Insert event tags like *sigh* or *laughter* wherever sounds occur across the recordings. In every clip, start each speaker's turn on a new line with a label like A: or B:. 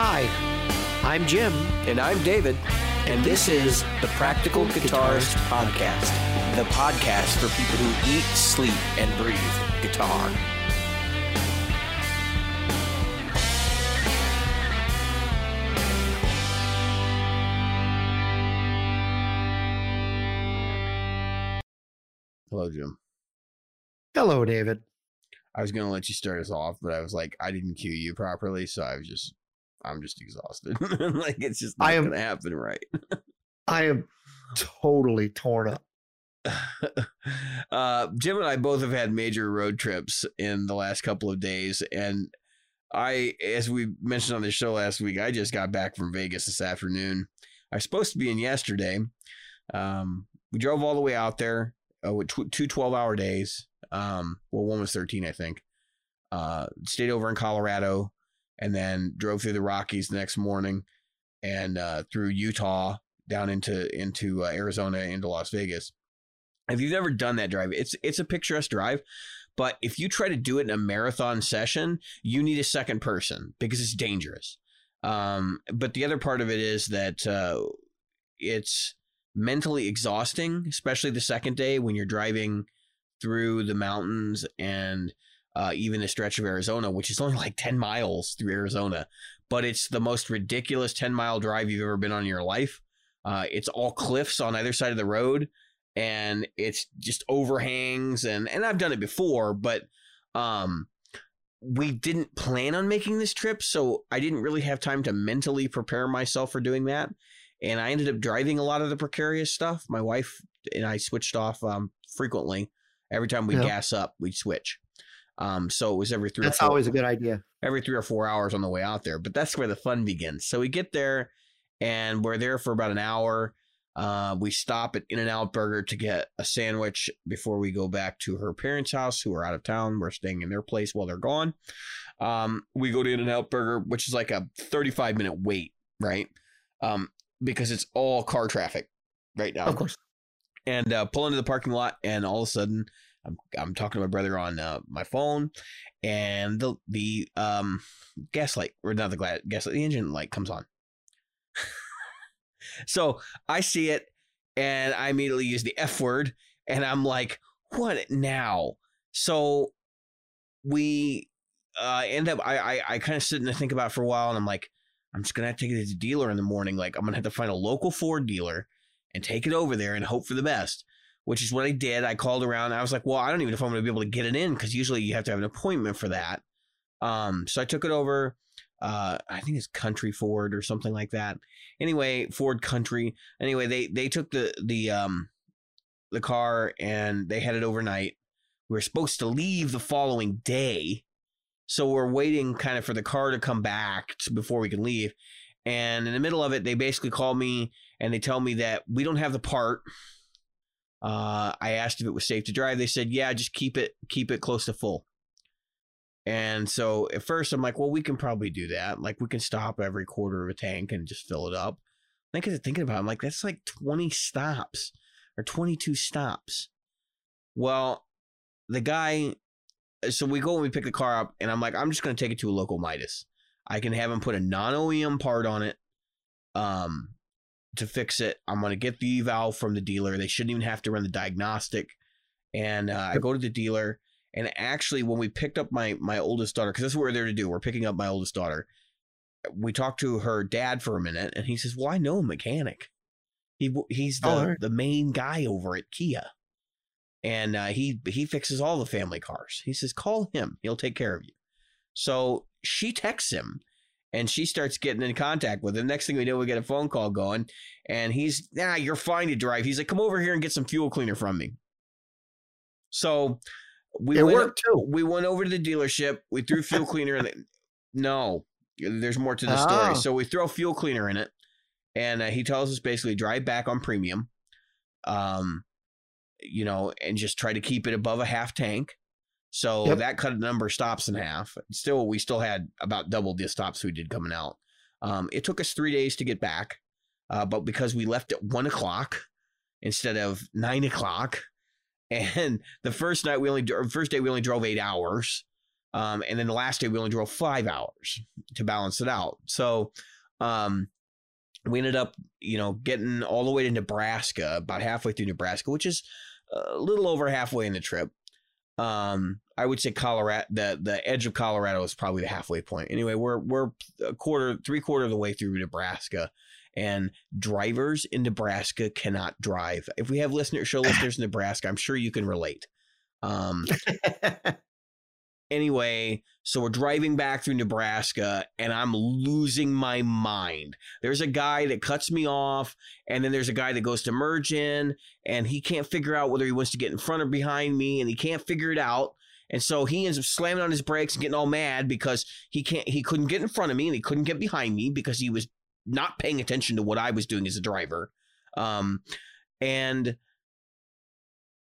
A: Hi, I'm Jim.
B: And I'm David. And this is the Practical Guitarist Podcast, the podcast for people who eat, sleep, and breathe guitar.
C: Hello, Jim.
A: Hello, David.
C: I was gonna let you start us off, but I was like, I didn't cue you properly, so I was just, I'm just exhausted. *laughs* like it's just not
A: I am-
C: gonna happen right.
A: I am totally torn up. *laughs*
C: uh, Jim and I both have had major road trips in the last couple of days, and I, as we mentioned on the show last week, I just got back from Vegas this afternoon. I was supposed to be in yesterday. Um, we drove all the way out there uh, with tw- two 12 hour days. Um, well, one was 13, I think. Uh, stayed over in Colorado and then drove through the Rockies the next morning and uh, through Utah down into into uh, Arizona into Las Vegas. If you've never done that drive, it's it's a picturesque drive, but if you try to do it in a marathon session, you need a second person because it's dangerous. Um, but the other part of it is that uh, it's mentally exhausting, especially the second day when you're driving through the mountains and uh, even a stretch of Arizona, which is only like 10 miles through Arizona, but it's the most ridiculous 10 mile drive you've ever been on in your life. Uh, it's all cliffs on either side of the road and it's just overhangs and and I've done it before, but um we didn't plan on making this trip, so I didn't really have time to mentally prepare myself for doing that. And I ended up driving a lot of the precarious stuff. My wife and I switched off um, frequently. Every time we
A: Yeah.
C: gas up, we'd switch. Um, so it was every three.
A: That's
C: or four,
A: always a good idea.
C: every three or four hours on the way out there. But that's where the fun begins. So we get there and we're there for about an hour. Uh, we stop at In and Out Burger to get a sandwich before we go back to her parents' house, who are out of town. We're staying in their place while they're gone. Um, we go to In and Out Burger, which is like a 35 minute wait, right? Um, because it's all car traffic right now
A: Of course.
C: and uh, pull into the parking lot, and all of a sudden, I'm I'm talking to my brother on uh, my phone, and the the um gas light or not the gla- gas light, the engine light comes on. *laughs* so I see it, and I immediately use the F word, and I'm like, "What now?" So we uh, end up. I I, I kind of sit and think about for a while, and I'm like, I'm just gonna have to take it to the dealer in the morning. Like I'm gonna have to find a local Ford dealer and take it over there and hope for the best, which is what I did. I called around. I was like, well, I don't even know if I'm going to be able to get it in because usually you have to have an appointment for that. Um, so I took it over. Uh, I think it's Country Ford or something like that. Anyway, Ford Country. Anyway, they they took the the um the car and they had it overnight. We were supposed to leave the following day, so we're waiting kind of for the car to come back before we can leave. And in the middle of it, they basically call me and they tell me that we don't have the part. Uh, I asked if it was safe to drive. They said, "Yeah, just keep it keep it close to full." And so at first, I'm like, "Well, we can probably do that. Like, we can stop every quarter of a tank and just fill it up." I think thinking about, it, I'm like, "That's like 20 stops or 22 stops." Well, the guy. So we go and we pick the car up, and I'm like, "I'm just going to take it to a local Midas. I can have him put a non OEM part on it." Um, to fix it. I'm going to get the valve from the dealer. They shouldn't even have to run the diagnostic. And uh, I go to the dealer, and actually, when we picked up my my oldest daughter, because that's what we're there to do, we're picking up my oldest daughter. We talked to her dad for a minute, and he says, "Well, I know a mechanic. He he's the
A: Oh, all right.
C: the main guy over at Kia, and uh, he he fixes all the family cars. He says, call him. He'll take care of you." So she texts him and she starts getting in contact with him. Next thing we know, we get a phone call going, and he's, nah, you're fine to drive. He's like, come over here and get some fuel cleaner from me. So we
A: It
C: went,
A: worked too.
C: We went over to the dealership. We threw fuel *laughs* cleaner in it. No, there's more to the
A: Ah.
C: story. So we throw fuel cleaner in it, and uh, he tells us basically drive back on premium, um, you know, and just try to keep it above a half tank. So
A: Yep.
C: that cut a number of stops in half. Still, we still had about double the stops we did coming out. Um, it took us three days to get back, uh, but because we left at one o'clock instead of nine o'clock, *laughs* and the first night we only, first day we only drove eight hours. Um, and then the last day we only drove five hours to balance it out. So um, we ended up, you know, getting all the way to Nebraska, about halfway through Nebraska, which is a little over halfway in the trip. Um, I would say Colorado, the the edge of Colorado is probably the halfway point. Anyway, we're we're a quarter, three quarter of the way through Nebraska, and drivers in Nebraska cannot drive. If we have listener show listeners in Nebraska, I'm sure you can relate. Um, *laughs* anyway, so we're driving back through Nebraska and I'm losing my mind. There's a guy that cuts me off, and then there's a guy that goes to merge in, and he can't figure out whether he wants to get in front or behind me, and he can't figure it out. And so he ends up slamming on his brakes and getting all mad because he can't he couldn't get in front of me and he couldn't get behind me because he was not paying attention to what I was doing as a driver. Um, and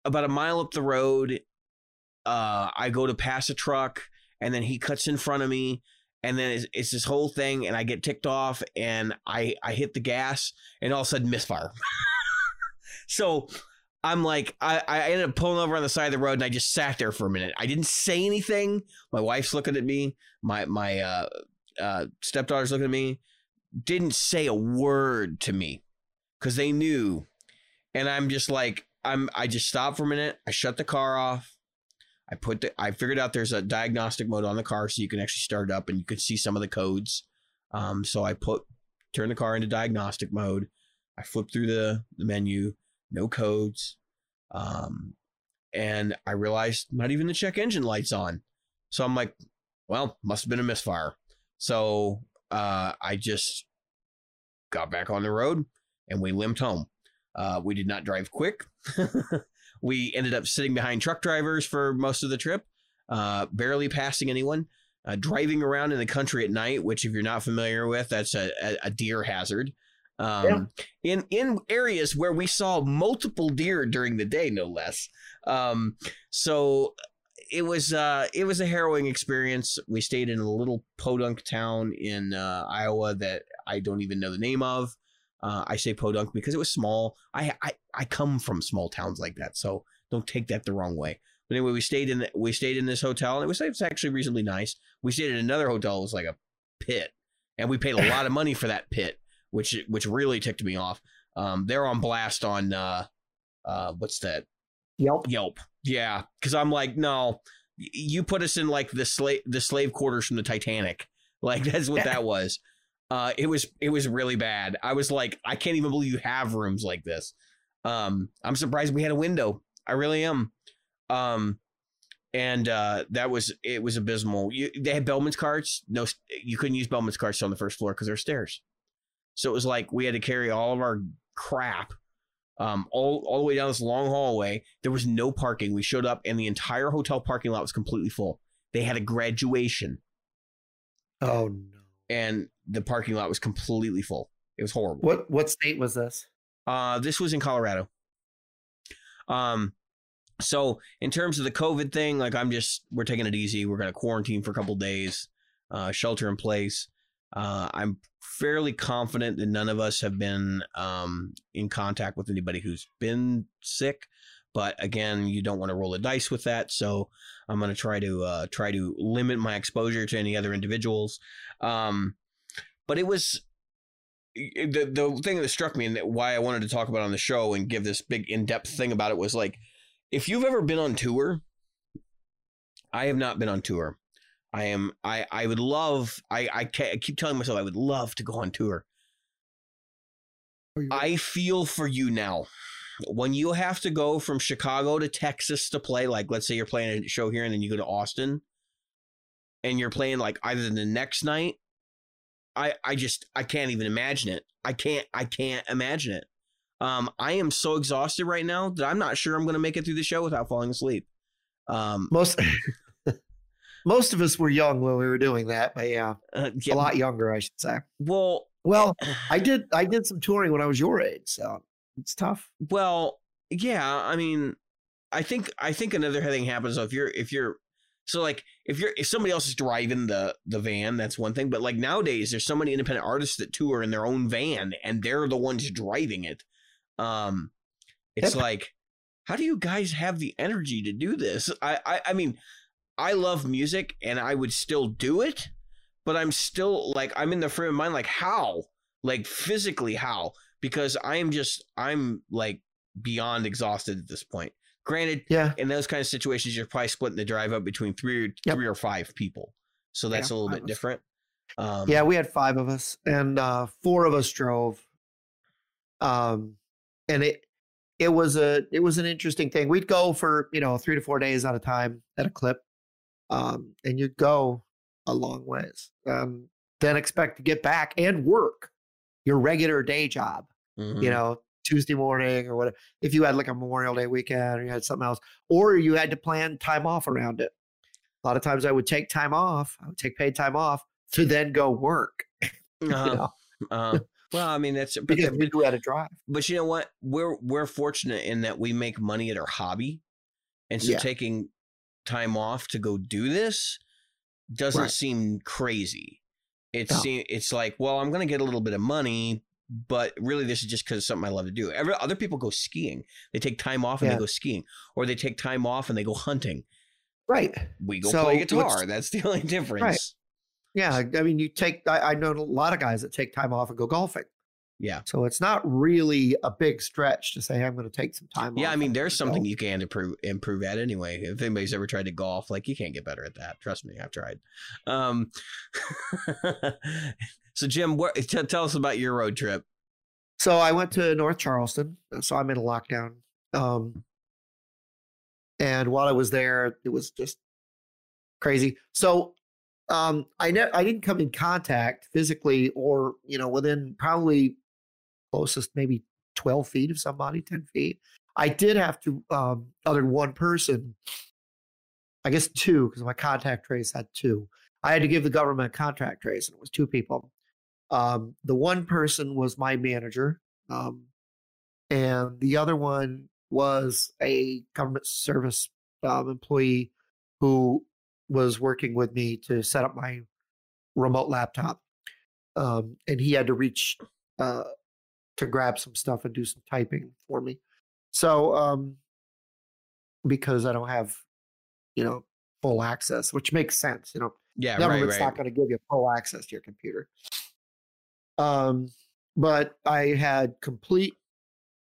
C: about a mile up the road, uh, I go to pass a truck, and then he cuts in front of me, and then it's, it's this whole thing, and I get ticked off, and I I hit the gas, and all of a sudden misfire. *laughs* so I'm like, I, I ended up pulling over on the side of the road, and I just sat there for a minute. I didn't say anything. My wife's looking at me. My my uh, uh, stepdaughter's looking at me. Didn't say a word to me because they knew, and I'm just like, I'm. I just stopped for a minute. I shut the car off. I put the. I figured out there's a diagnostic mode on the car, so you can actually start it up and you can see some of the codes. Um, so I put turn the car into diagnostic mode. I flipped through the, the menu, no codes, um, and I realized not even the check engine lights on. So I'm like, well, must have been a misfire. So uh, I just got back on the road and we limped home. Uh, we did not drive quick. *laughs* we ended up sitting behind truck drivers for most of the trip, uh, barely passing anyone. Uh, driving around in the country at night, which if you're not familiar with, that's a, a, deer hazard. Um, yeah. in in areas where we saw multiple deer during the day, no less. Um, so it was uh, it was a harrowing experience. We stayed in a little podunk town in uh, Iowa that I don't even know the name of. Uh, I say podunk because it was small. I, I I come from small towns like that, so don't take that the wrong way. But anyway, we stayed in the, we stayed in this hotel, and it was it was actually reasonably nice. We stayed in another hotel. It was like a pit, and we paid a lot of money for that pit, which which really ticked me off. Um, they're on blast on uh, uh, what's that?
A: Yelp.
C: Yelp. Yeah, because I'm like, no, you put us in like the slave the slave quarters from the Titanic. Like *laughs* that's what that was. Uh, it was it was really bad. I was like, I can't even believe you have rooms like this. Um, I'm surprised we had a window. I really am. Um, and uh, that was it was abysmal. You, they had Bellman's carts. No, you couldn't use Bellman's carts on the first floor because there were stairs. So it was like we had to carry all of our crap um, all all the way down this long hallway. There was no parking. We showed up, and the entire hotel parking lot was completely full. They had a graduation.
A: Oh no!
C: And the parking lot was completely full. It was horrible.
A: What what state was this?
C: Uh, this was in Colorado. Um, so in terms of the COVID thing, like I'm just we're taking it easy. We're gonna quarantine for a couple days, uh, shelter in place. Uh, I'm fairly confident that none of us have been um, in contact with anybody who's been sick. But again, you don't want to roll the dice with that, so I'm going to try to uh, try to limit my exposure to any other individuals. Um, but it was the the thing that struck me and why I wanted to talk about on the show and give this big in depth thing about it was like, if you've ever been on tour, I have not been on tour. I am I I would love I I, I keep telling myself I would love to go on tour. Oh, I feel for you now. When you have to go from Chicago to Texas to play, like let's say you're playing a show here and then you go to Austin and you're playing like either the next night, I I just I can't even imagine it. I can't I can't imagine it. Um I am so exhausted right now that I'm not sure I'm gonna make it through the show without falling asleep. Um
A: most *laughs* most of us were young when we were doing that, but yeah,
C: uh,
A: a lot younger, I should say.
C: Well,
A: well, *sighs* I did I did some touring when I was your age, so it's tough.
C: Well, yeah, I mean, I think I think another thing happens So if you're if you're so like if you're if somebody else is driving the the van, that's one thing. But like nowadays, there's so many independent artists that tour in their own van, and they're the ones driving it. Um, it's yep. like, how do you guys have the energy to do this? I I, I mean, I love music and I would still do it, but I'm still like I'm in the frame of mind like how? Like physically how? Because I am just I'm like beyond exhausted at this point. Granted,
A: Yeah.
C: in those kind of situations, you're probably splitting the drive up between three or
A: Yep.
C: three or five people. So that's
A: Yeah,
C: a little bit different. Um,
A: Yeah, we had five of us, and uh, four of us drove. Um, and it it was a it was an interesting thing. We'd go for you know three to four days at a time at a clip, um, and you'd go a long ways. Um, then expect to get back and work your regular day job.
C: mhm.
A: You know, Tuesday morning or whatever. If you had like a Memorial Day weekend or you had something else, or you had to plan time off around it. A lot of times I would take time off. I would take paid time off to then go work. *laughs* you
C: Uh-huh.
A: know,
C: Uh, well, I mean that's *laughs*
A: because we knew how to drive.
C: but you know what? We're we're fortunate in that we make money at our hobby, and so
A: Yeah.
C: taking time off to go do this doesn't
A: Right.
C: seem crazy. It's
A: No.
C: seem it's like, well, I'm going to get a little bit of money, but really this is just because it's something I love to do. Every, other people go skiing. They take time off and
A: Yeah.
C: they go skiing, or they take time off and they go hunting.
A: Right.
C: We go
A: So
C: play guitar. That's the *laughs* only difference.
A: Yeah. I mean, you take, I, I know a lot of guys that take time off and go golfing.
C: Yeah.
A: So it's not really a big stretch to say, hey, I'm going to take some time
C: Yeah. I mean, there's
A: go."
C: something you can improve improve at anyway. If anybody's ever tried to golf, like you can't get better at that. Trust me, I've tried. Um, *laughs* so Jim, what, t- tell us about your road trip.
A: So I went to North Charleston. So I'm in a lockdown. Um, and while I was there, it was just crazy. So um, I ne- I didn't come in contact physically or you know within probably closest maybe 12 feet of somebody, 10 feet. I did have to um, other than one person, I guess two because my contact trace had two. I had to give the government a contact trace, and it was two people. Um, the one person was my manager, um, and the other one was a government service um, employee who was working with me to set up my remote laptop. Um, and he had to reach uh, to grab some stuff and do some typing for me. So, um, because I don't have, you know, full access, which makes sense, you know,
C: Yeah, right,
A: government's
C: right.
A: not going to give you full access to your computer. Um, but I had complete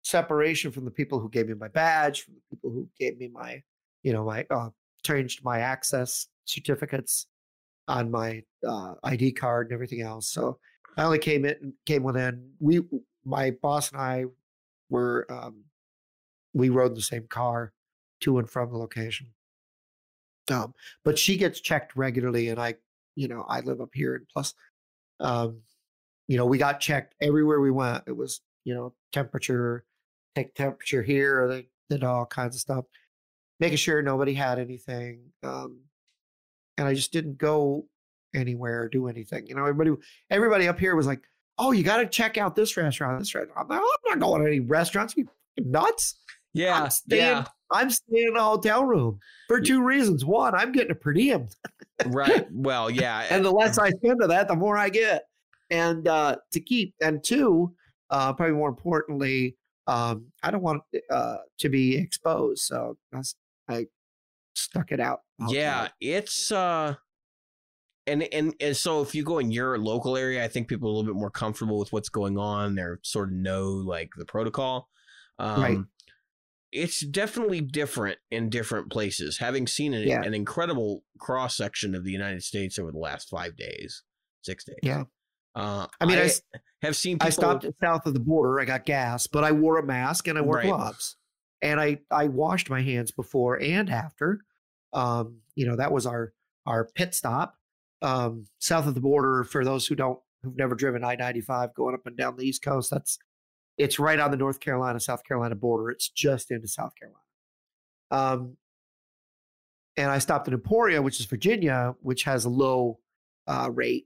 A: separation from the people who gave me my badge, from the people who gave me my, you know, my uh, changed my access certificates on my uh, ID card and everything else. So I only came in, came within. We, my boss and I, were um, we rode the same car to and from the location. Um, but she gets checked regularly, and I, you know, I live up here, and plus, um, you know, we got checked everywhere we went. It was, you know, temperature, take temperature here. They did all kinds of stuff, making sure nobody had anything. Um, and I just didn't go anywhere or do anything. You know, everybody, everybody up here was like, "Oh, you got to check out this restaurant, this restaurant." I'm, like, "Oh, I'm not going to any restaurants. You nuts?
C: Yeah,
A: I'm staying,
C: yeah,
A: I'm staying in a hotel room for two reasons. One, I'm getting a per diem,
C: right. *laughs* Well, yeah,
A: and the less I spend of that, the more I get. And uh, to keep, and two, uh, probably more importantly, um, I don't want uh, to be exposed. So that's, I stuck it out.
C: yeah. It's uh, and and and so if you go in your local area, I think people are a little bit more comfortable with what's going on. They're sort of know like the protocol. Um,
A: Right.
C: It's definitely different in different places. Having seen an,
A: Yeah.
C: an incredible cross section of the United States over the last five days, six days.
A: Yeah.
C: Uh,
A: I mean, I
C: have seen people.
A: I stopped south of the border. I got gas, but I wore a mask and I wore
C: Right.
A: gloves, and I I washed my hands before and after. Um, you know, that was our our pit stop um, south of the border. For those who don't who've never driven I ninety five going up and down the East Coast, that's it's right on the North Carolina South Carolina border. It's just into South Carolina. Um, and I stopped in Emporia, which is Virginia, which has a low uh, rate,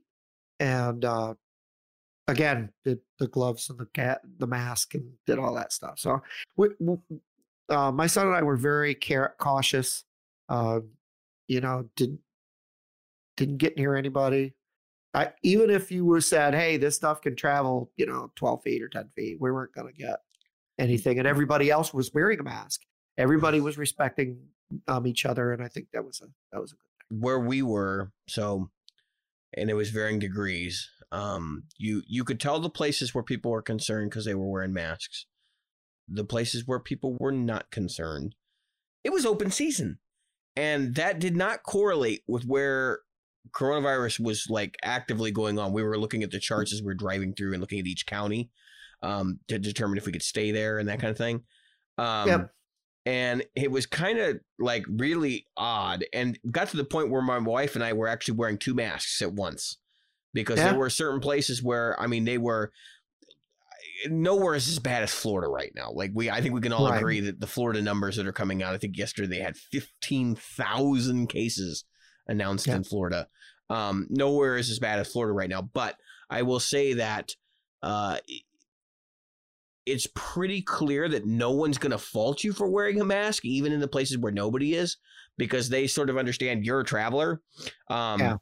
A: and uh, again did the gloves and the cat the mask and did all that stuff so we, w- uh, my son and i were very care- cautious uh, you know didn't didn't get near anybody. I, even if you were said hey this stuff can travel you know 12 feet or 10 feet we weren't going to get anything and everybody else was wearing a mask. Everybody *laughs* was respecting um, each other, and I think that was a that was a good.
C: where we were so and it was varying degrees. Um you you could tell the places where people were concerned because they were wearing masks. The places where people were not concerned. It was open season and that did not correlate with where coronavirus was like actively going on. We were looking at the charts as we were driving through and looking at each county um to determine if we could stay there and that kind of thing. Um
A: Yep.
C: And it was kind of like really odd and got to the point where my wife and I were actually wearing two masks at once because
A: Yeah.
C: there were certain places where I mean they were nowhere is as bad as Florida right now. Like we I think we can all
A: Right.
C: agree that the Florida numbers that are coming out I think yesterday they had 15,000 cases announced
A: Yeah.
C: in Florida. Um nowhere is as bad as Florida right now, but I will say that uh it's pretty clear that no one's going to fault you for wearing a mask, even in the places where nobody is, because they sort of understand you're a traveler. Um,
A: Yeah.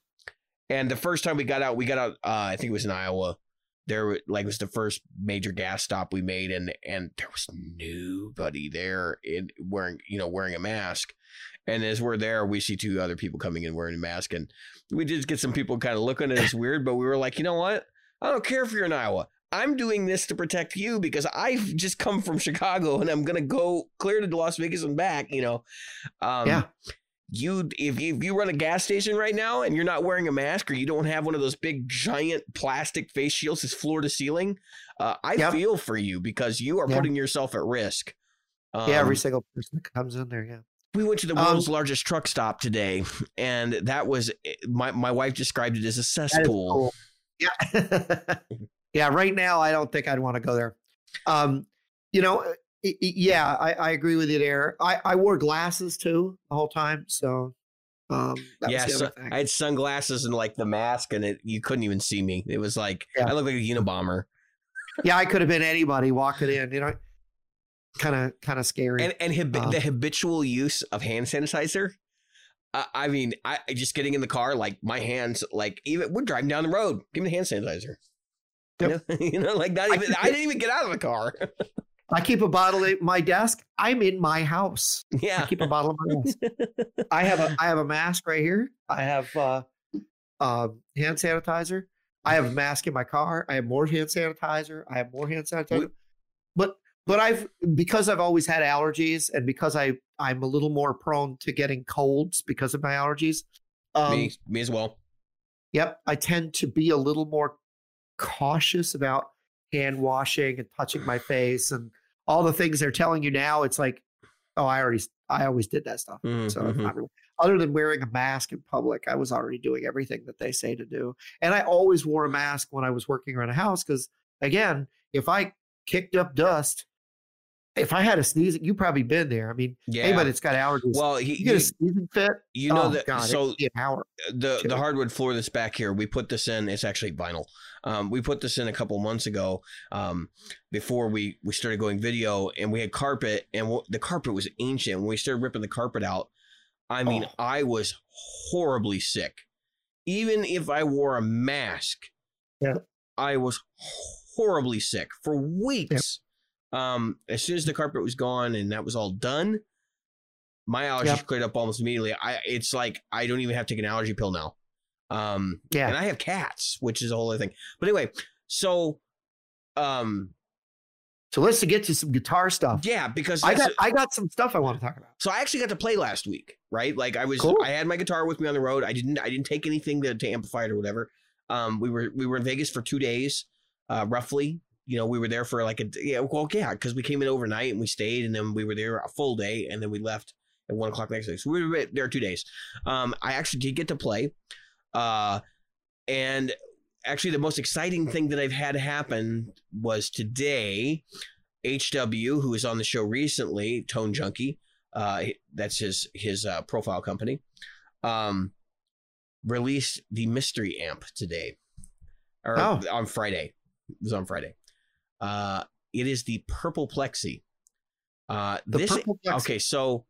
C: And the first time we got out, we got out. Uh, I think it was in Iowa. There, were- like, it was the first major gas stop we made, and and there was nobody there in wearing, you know, wearing a mask. And as we're there, we see two other people coming in wearing a mask, and we did get some people kind of looking at us *laughs* weird. But we were like, you know what? I don't care if you're in Iowa. I'm doing this to protect you because I've just come from Chicago and I'm gonna go clear to Las Vegas and back. You know, um,
A: Yeah.
C: You if you, if you run a gas station right now and you're not wearing a mask or you don't have one of those big giant plastic face shields that's floor to ceiling, uh, I
A: Yep.
C: feel for you because you are
A: Yeah.
C: putting yourself at risk. Um,
A: yeah, every single person that comes in there. Yeah.
C: we went to the
A: Um,
C: world's largest truck stop today, and that was eh, my my wife described it as a cesspool.
A: cool. Yeah. *laughs* yeah. Right now, I don't think I'd want to go there. Um, you know, uh, yeah, I, I agree with you there. I, I wore glasses too the whole time. So, um, that
C: yeah,
A: was the
C: so
A: thing.
C: I had sunglasses and like the mask, and it you couldn't even see me. It was like
A: Yeah.
C: I looked like a Unabomber,
A: yeah, I could have been anybody walking in, you know, kind of, kind of scary.
C: and and habi-
A: Uh.
C: the habitual use of hand sanitizer. Uh, I mean, I I just getting in the car, like my hands, like even we're driving down the road, give me the hand sanitizer. You *laughs* know, you know, like not
A: I
C: even
A: keep
C: I, didn't even get out of the car.
A: I keep a bottle at my desk. I'm in my house. I
C: yeah,
A: keep a bottle in my desk. *laughs* I have a I have a mask right here. I have uh, uh, hand sanitizer. I have a mask in my car. I have more hand sanitizer. I have more hand sanitizer. But but I've because I've always had allergies and because I I'm a little more prone to getting colds because of my allergies. Um,
C: me me as well.
A: Yep, I tend to be a little more cautious about hand washing and touching my face and all the things they're telling you now. It's like, oh, I already, I always did that stuff. So it's
C: mhm.
A: not really, other than wearing a mask in public, I was already doing everything that they say to do. And I always wore a mask when I was working around a house because, again, if I kicked up dust, if I had a sneeze, you probably been there. I mean,
C: yeah.
A: anybody that's got allergies,
C: well, he,
A: you get a sneezing fit.
C: you know
A: oh,
C: that
A: God,
C: so the the hardwood floor that's back here we put this in it's actually vinyl um, we put this in a couple months ago um, before we we started going video and we had carpet and w- the carpet was ancient when we started ripping the carpet out i mean
A: Oh.
C: i was horribly sick even if i wore a mask
A: Yeah.
C: i was horribly sick for weeks um, as soon as the carpet was gone and that was all done my allergies
A: Yep.
C: cleared up almost immediately. I it's like I don't even have to take an allergy pill now. Um
A: Yeah.
C: and I have cats, which is a whole other thing. But anyway, so um
A: So let's get to some guitar stuff.
C: yeah, because
A: I got I got some stuff I want to talk about.
C: so I actually got to play last week, right? Like I was
A: Cool.
C: I had my guitar with me on the road. I didn't I didn't take anything to, to amplify it or whatever. Um we were we were in Vegas for 2 days uh roughly. You know, we were there for like a yeah, well, yeah, because we came in overnight and we stayed, and then we were there a full day, and then we left at one o'clock next day. So we were there two days. Um, I actually did get to play, uh, and actually the most exciting thing that I've had happen was today. HW, who was on the show recently, Tone Junkie, uh, that's his his uh, profile company, um, released the mystery amp today, or
A: Oh.
C: on Friday. It was on Friday. Uh, it is the Purple Plexi. Uh,
A: The
C: this
A: purple Plexi.
C: okay, so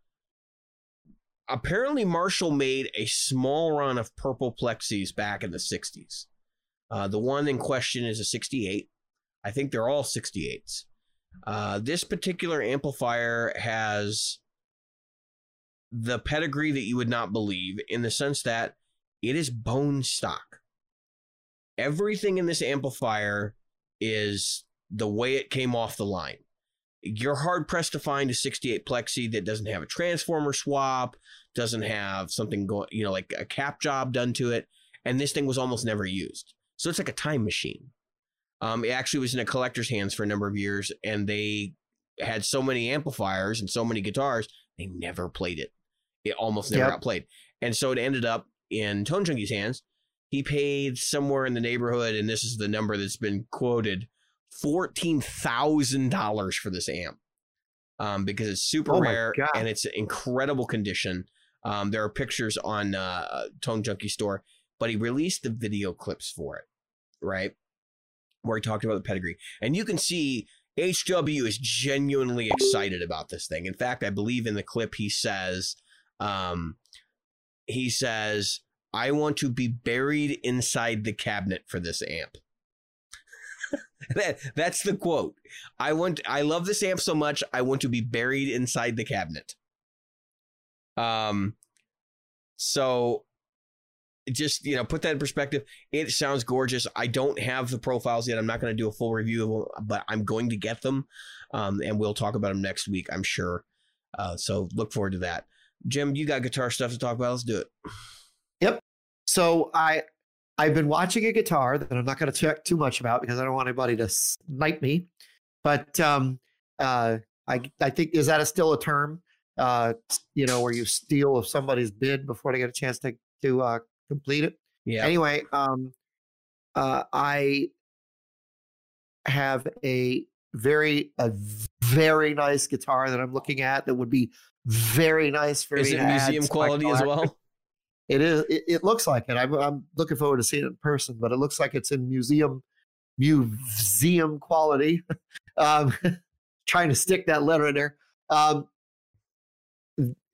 C: apparently Marshall made a small run of Purple Plexis back in the '60s. Uh, the one in question is a '68. I think they're all 68s. Uh, this particular amplifier has the pedigree that you would not believe in the sense that it is bone stock. Everything in this amplifier is the way it came off the line. You're hard pressed to find a 68 plexi that doesn't have a transformer swap, doesn't have something going, you know, like a cap job done to it. And this thing was almost never used. So it's like a time machine. Um, it actually was in a collector's hands for a number of years, and they had so many amplifiers and so many guitars, they never played it. It almost never
A: Yep.
C: got played. And so it ended up in Tone Junkie's hands. He paid somewhere in the neighborhood, and this is the number that's been quoted fourteen thousand dollars for this amp. Um, because it's super
A: Oh
C: rare
A: God.
C: and it's in incredible condition. Um, there are pictures on uh, Tone Junkie store, but he released the video clips for it, right? Where he talked about the pedigree, and you can see HW is genuinely excited about this thing. In fact, I believe in the clip he says, um, he says, "I want to be buried inside the cabinet for this amp." *laughs* that, that's the quote. I want. I love this amp so much. I want to be buried inside the cabinet. Um. So, just you know, put that in perspective. It sounds gorgeous. I don't have the profiles yet. I'm not going to do a full review of them, but I'm going to get them, um, and we'll talk about them next week. I'm sure. Uh, so look forward to that. Jim, you got guitar stuff to talk about. Let's do it. Yep.
A: So I I've been watching a guitar that I'm not going to talk too much about because I don't want anybody to snipe me. But um, uh, I I think is that a, still a term? Uh, you know, where you steal of somebody's bid before they get a chance to to uh, complete it.
C: Yeah.
A: Anyway, um, uh, I have a very a very nice guitar that I'm looking at that would be very nice for
C: Is
A: me
C: it
A: to add
C: museum quality as well?
A: It is. It, it looks like it. I'm, I'm looking forward to seeing it in person, but it looks like it's in museum museum quality. *laughs* um, *laughs* trying to stick that letter in there. Um,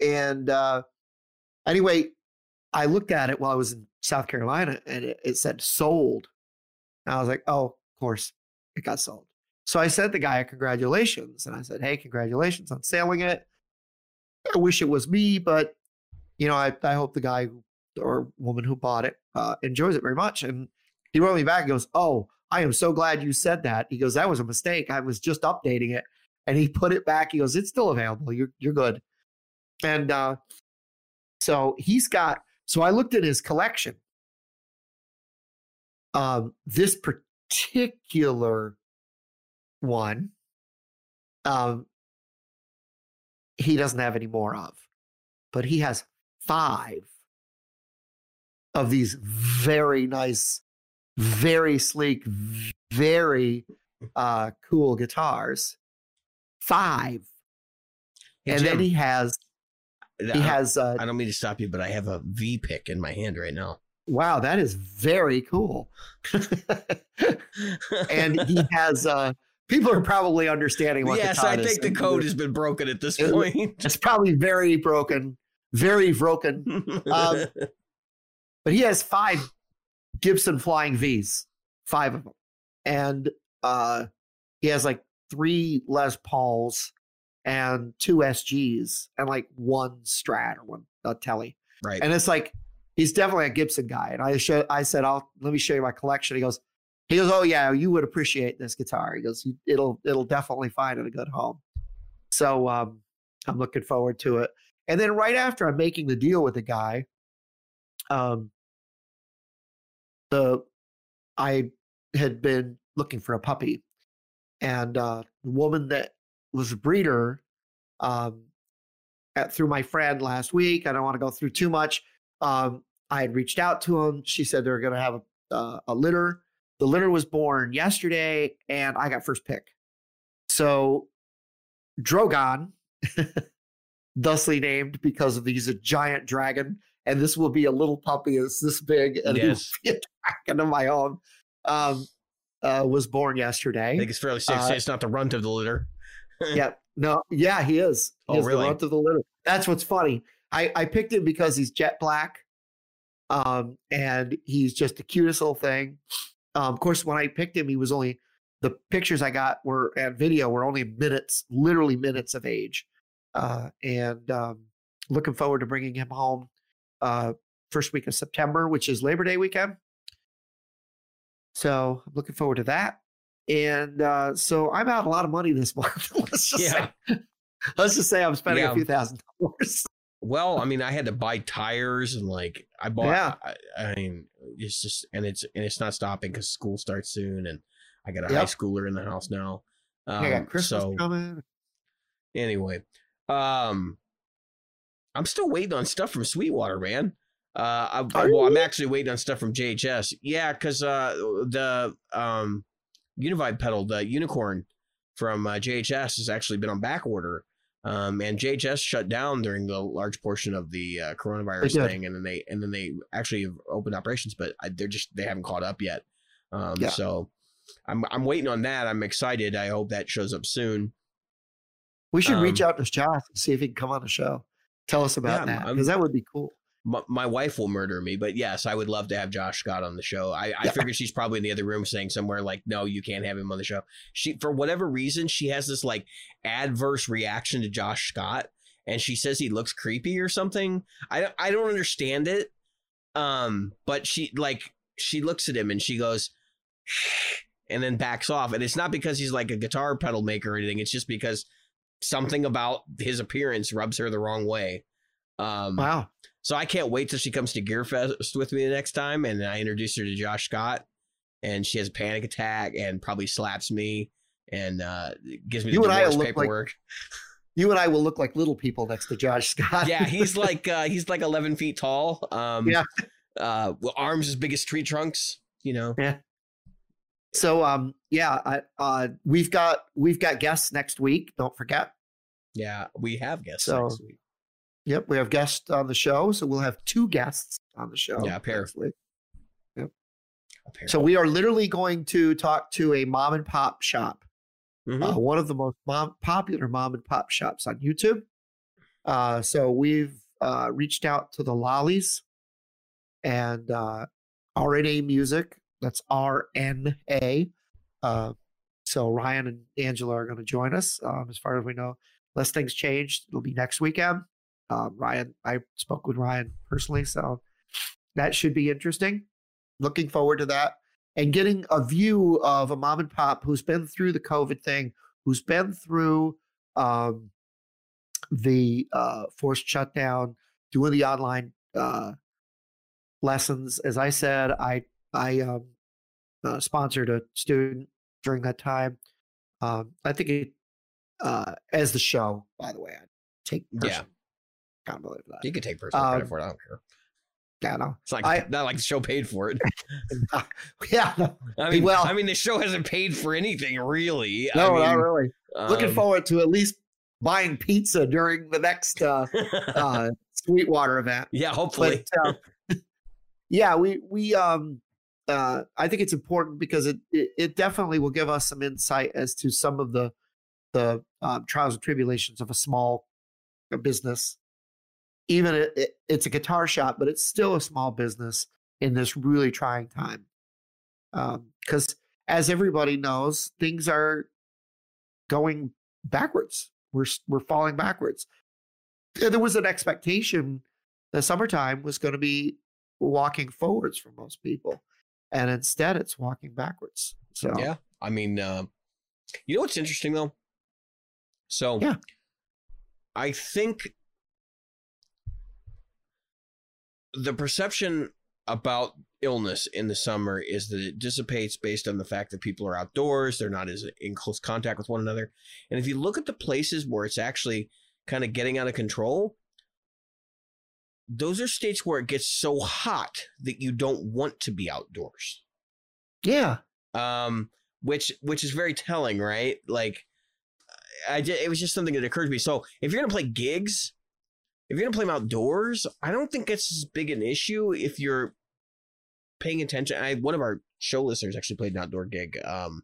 A: and uh, anyway, I looked at it while I was in South Carolina, and it, it said sold. And I was like, oh, of course, it got sold. So I sent the guy congratulations, and I said, hey, congratulations on selling it. I wish it was me, but you know, I, I hope the guy who, or woman who bought it uh, enjoys it very much. And he wrote me back and goes, Oh, I am so glad you said that. He goes, That was a mistake. I was just updating it. And he put it back. He goes, It's still available. You're you're good. And uh, so he's got so I looked at his collection. Um, this particular one, um, he doesn't have any more of, but he has five of these very nice, very sleek, very uh, cool guitars. Five,
C: Hey,
A: and
C: Jim,
A: then he has he
C: I-
A: has uh,
C: I don't mean to stop you, but I have a V pick in my hand right now.
A: wow, that is very cool. and he *laughs* has uh, people are probably understanding what
C: yes, I think the code has been broken at this point.
A: It's probably very broken, very broken. *laughs* Um, but he has five Gibson Flying V's, five of them, and uh, he has like three Les Pauls and two SGs and like one Strat or one uh, Tele,
C: right.
A: and it's like he's definitely a Gibson guy. And I show, I said, "I'll let me show you my collection." He goes, he goes, "Oh yeah, you would appreciate this guitar." He goes, "It'll it'll definitely find it a good home." So um, I'm looking forward to it. And then right after I'm making the deal with the guy, um, the I had been looking for a puppy, and uh, the woman that was a breeder, um, at, through my friend last week. I don't want to go through too much. Um, I had reached out to him. She said they're going to have a, uh, a litter. The litter was born yesterday, and I got first pick. So Drogon, *laughs* thusly named because of he's a giant dragon, and this will be a little puppy. It's this big, and
C: Yes.
A: he'll be *laughs* a dragon my own. Um, uh, was born yesterday.
C: I think it's fairly safe to say it's not the runt of the litter. *laughs*
A: yeah, no, yeah, he is. He
C: Oh,
A: is
C: really?
A: the runt of the litter. That's what's funny. I I picked him because he's jet black, um, and he's just the cutest little thing. Um, of course, when I picked him, he was only the pictures I got were and video were only minutes, literally minutes of age, uh, and um, looking forward to bringing him home uh, first week of September, which is Labor Day weekend. So I'm looking forward to that. And uh, so I'm out a lot of money this *laughs* month. let's just
C: Yeah.
A: say, let's just say I'm spending
C: Yeah.
A: a few thousand dollars.
C: Well, I mean, I had to buy tires and like I bought.
A: Yeah.
C: I, I mean, it's just and it's and it's not stopping because school starts soon, and I got a
A: Yep.
C: high schooler in the house now. Um,
A: I got Christmas
C: so
A: coming.
C: anyway, um, I'm still waiting on stuff from Sweetwater, man. Uh, I, well, I'm actually waiting on stuff from JHS. Yeah, because uh, the um, Univibe pedal, the unicorn from uh, JHS, has actually been on back order. Um, and JHS shut down during the large portion of the uh, coronavirus thing, and then they and then they actually opened operations, but I, they're just they haven't caught up yet. Um,
A: Yeah.
C: So I'm I'm waiting on that. I'm excited. I hope that shows up soon.
A: We should reach
C: um,
A: out to Josh and see if he can come on the show. Tell us about
C: Yeah,
A: that because that would be cool.
C: my, my wife will murder me, but yes, I would love to have Josh Scott on the show. I, I
A: Yeah.
C: figured she's probably in the other room saying somewhere like, "No, you can't have him on the show." She, for whatever reason, she has this like adverse reaction to Josh Scott, and she says he looks creepy or something. I don't, I don't understand it. Um, but she like she looks at him and she goes, and then backs off, and it's not because he's like a guitar pedal maker or anything. It's just because something about his appearance rubs her the wrong way. Um,
A: Wow.
C: so I can't wait till she comes to Gearfest with me the next time, and I introduce her to Josh Scott, and she has a panic attack and probably slaps me and uh, gives me the
A: You and I will look like-
C: paperwork. *laughs*
A: You and I will look like little people next to Josh Scott.
C: yeah, he's *laughs* like uh, he's like eleven feet tall. Um,
A: Yeah.
C: Uh, with arms as big as tree trunks. You know.
A: So um yeah, I, uh we've got we've got guests next week. Don't forget.
C: Yeah, we have guests
A: So-
C: next week.
A: Yep, we have guests on the show, so we'll have two guests on the show.
C: Yeah, a pair.
A: next week.
C: apparently.
A: So we are literally going to talk to a mom and pop shop,
C: Mhm.
A: uh, one of the most mom, popular mom and pop shops on YouTube. Uh, so we've uh, reached out to the Lollies and uh, RNA Music. That's R N A. Uh, so Ryan and Angela are going to join us. Um, as far as we know, unless things change, it'll be next weekend. Um, Ryan, I spoke with Ryan personally, so that should be interesting. Looking forward to that and getting a view of a mom and pop who's been through the COVID thing, who's been through um, the uh, forced shutdown, doing the online uh, lessons. As I said, I I um, uh, sponsored a student during that time. Um, I think it uh, as the show, by the way, I take
C: Yeah.
A: accountability for that.
C: You can take personal credit
A: Um,
C: for it. I don't care.
A: Yeah, no.
C: It's like
A: I-
C: not like the show paid for it. *laughs*
A: yeah, no,
C: I mean,
A: Well-
C: I mean, the show hasn't paid for anything really.
A: no,
C: I mean,
A: not really. Looking
C: um,
A: forward to at least buying pizza during the next uh, *laughs* uh, Sweetwater event.
C: yeah, hopefully.
A: But uh, *laughs* yeah, we we um uh I think it's important because it, it it definitely will give us some insight as to some of the the um, trials and tribulations of a small business. Even it, it, it's a guitar shop, but it's still a small business in this really trying time. Because as everybody knows, things are going backwards. We're we're falling backwards. And there was an expectation the summertime was going to be walking forwards for most people, and instead it's walking backwards. So
C: Yeah. I mean, uh, you know what's interesting though? So,
A: Yeah.
C: I think the perception about illness in the summer is that it dissipates based on the fact that people are outdoors, they're not as in close contact with one another. And if you look at the places where it's actually kind of getting out of control, those are states where it gets so hot that you don't want to be outdoors.
A: Yeah,
C: um which which is very telling right? Like i did it was just something that occurred to me. So if you're gonna play gigs if you're gonna play them outdoors i don't think it's as big an issue if you're paying attention. I one of our show listeners actually played an outdoor gig um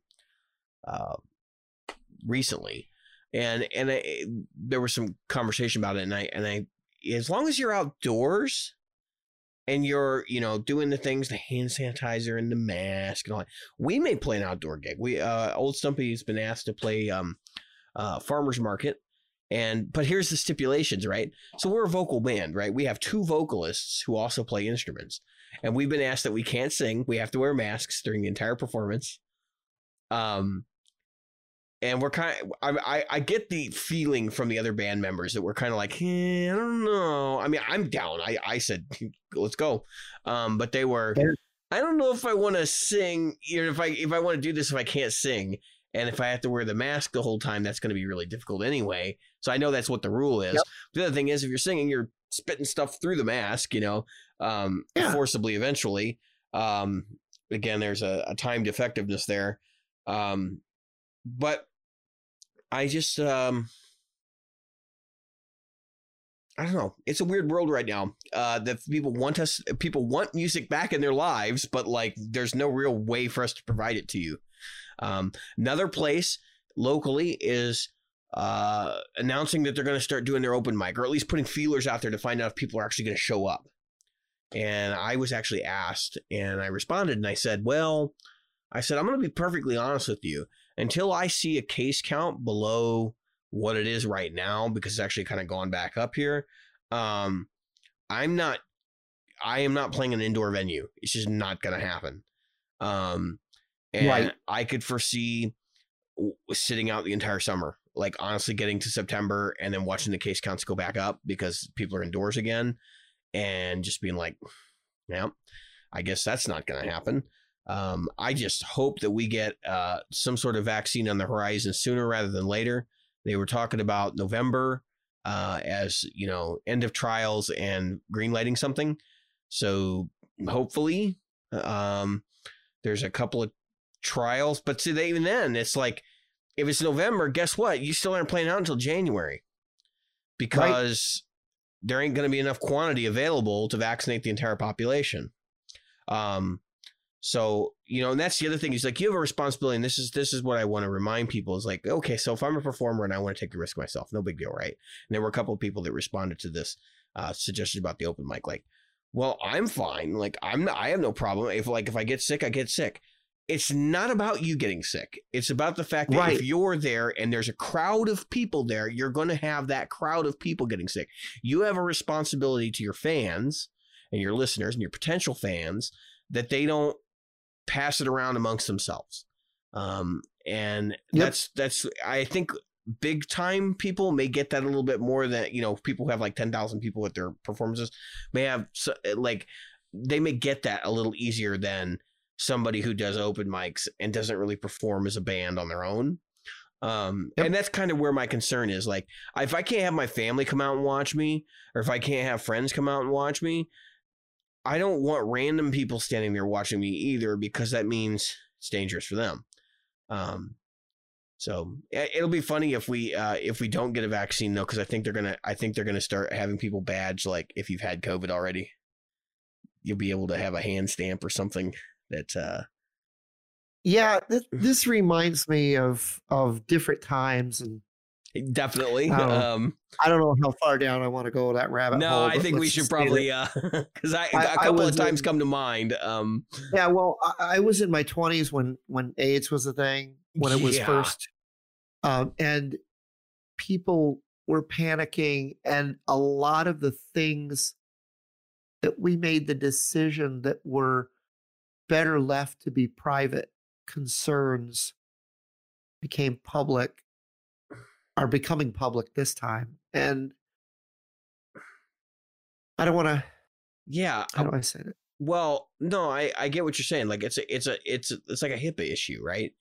C: uh recently. And and I, there was some conversation about it and i and i as long as you're outdoors and you're you know doing the things the hand sanitizer and the mask and all that we may play an outdoor gig we uh old stumpy's been asked to play um uh farmers market And but here's the stipulations, right? So we're a vocal band, right? We have two vocalists who also play instruments, and we've been asked that we can't sing. We have to wear masks during the entire performance. Um, and we're kind of, I, I, I get the feeling from the other band members that we're kind of like, eh, I don't know. I mean, I'm down. I, I said, let's go. Um, but they were, I don't know if I want to sing, or if I, if I want to do this, if I can't sing. And if I have to wear the mask the whole time, that's going to be really difficult anyway. So I know that's what the rule is. Yep. The other thing is, if you're singing, you're spitting stuff through the mask, you know, um, yeah. forcibly eventually. Um, again, there's a, a timed effectiveness there. Um, but I just um I don't know. It's a weird world right now. Uh that people want us people want music back in their lives, but like there's no real way for us to provide it to you. Um another place locally is uh announcing that they're going to start doing their open mic or at least putting feelers out there to find out if people are actually going to show up. And I was actually asked and I responded and I said, "Well, I said I'm going to be perfectly honest with you until I see a case count below what it is right now, because it's actually kind of gone back up here. Um, I'm not, I am not playing an indoor venue. It's just not going to happen. Um, and right. I could foresee sitting out the entire summer, like honestly getting to September and then watching the case counts go back up because people are indoors again and just being like, yeah, I guess that's not going to happen. Um, I just hope that we get uh, some sort of vaccine on the horizon sooner rather than later. They were talking about November uh, as you know end of trials and greenlighting something. So hopefully, um, there's a couple of trials, but see, they, even then, it's like if it's November, guess what? You still aren't playing out until January because right. there ain't going to be enough quantity available to vaccinate the entire population. Um, so, you know, and that's the other thing. is like, you have a responsibility, and this is this is what I want to remind people is like, okay, so if I'm a performer and I want to take the risk myself, no big deal, right? And there were a couple of people that responded to this uh, suggestion about the open mic, like, well, I'm fine. Like, I'm not, I have no problem. If like if I get sick, I get sick. It's not about you getting sick. It's about the fact that right. if you're there and there's a crowd of people there, you're going to have that crowd of people getting sick. You have a responsibility to your fans and your listeners and your potential fans that they don't pass it around amongst themselves. Um, and yep. that's that's I think big time people may get that a little bit more than you know people who have like 10,000 people at their performances may have like they may get that a little easier than somebody who does open mics and doesn't really perform as a band on their own um, yep. and that's kind of where my concern is like if i can't have my family come out and watch me or if i can't have friends come out and watch me I don't want random people standing there watching me either because that means it's dangerous for them. Um, so it'll be funny if we uh, if we don't get a vaccine though, because I think they're gonna I think they're gonna start having people badge like if you've had COVID already, you'll be able to have a hand stamp or something that. Uh,
A: yeah, th- *sighs* this reminds me of of different times and
C: Definitely.
A: I don't,
C: um,
A: I don't know how far down I want to go with that rabbit
C: no,
A: hole.
C: I think we should probably, because uh, *laughs* I, I, a couple of times in, come to mind. Um,
A: yeah, well, I, I, was in my twenties when when AIDS was a thing, when it was yeah. first, um, and people were panicking, and a lot of the things that we made the decision that were better left to be private concerns became public are becoming public this time. And I don't want to.
C: Yeah.
A: How do I say it?
C: Well, no, I, I get what you're saying. Like it's a it's a it's a, it's like a HIPAA issue, right?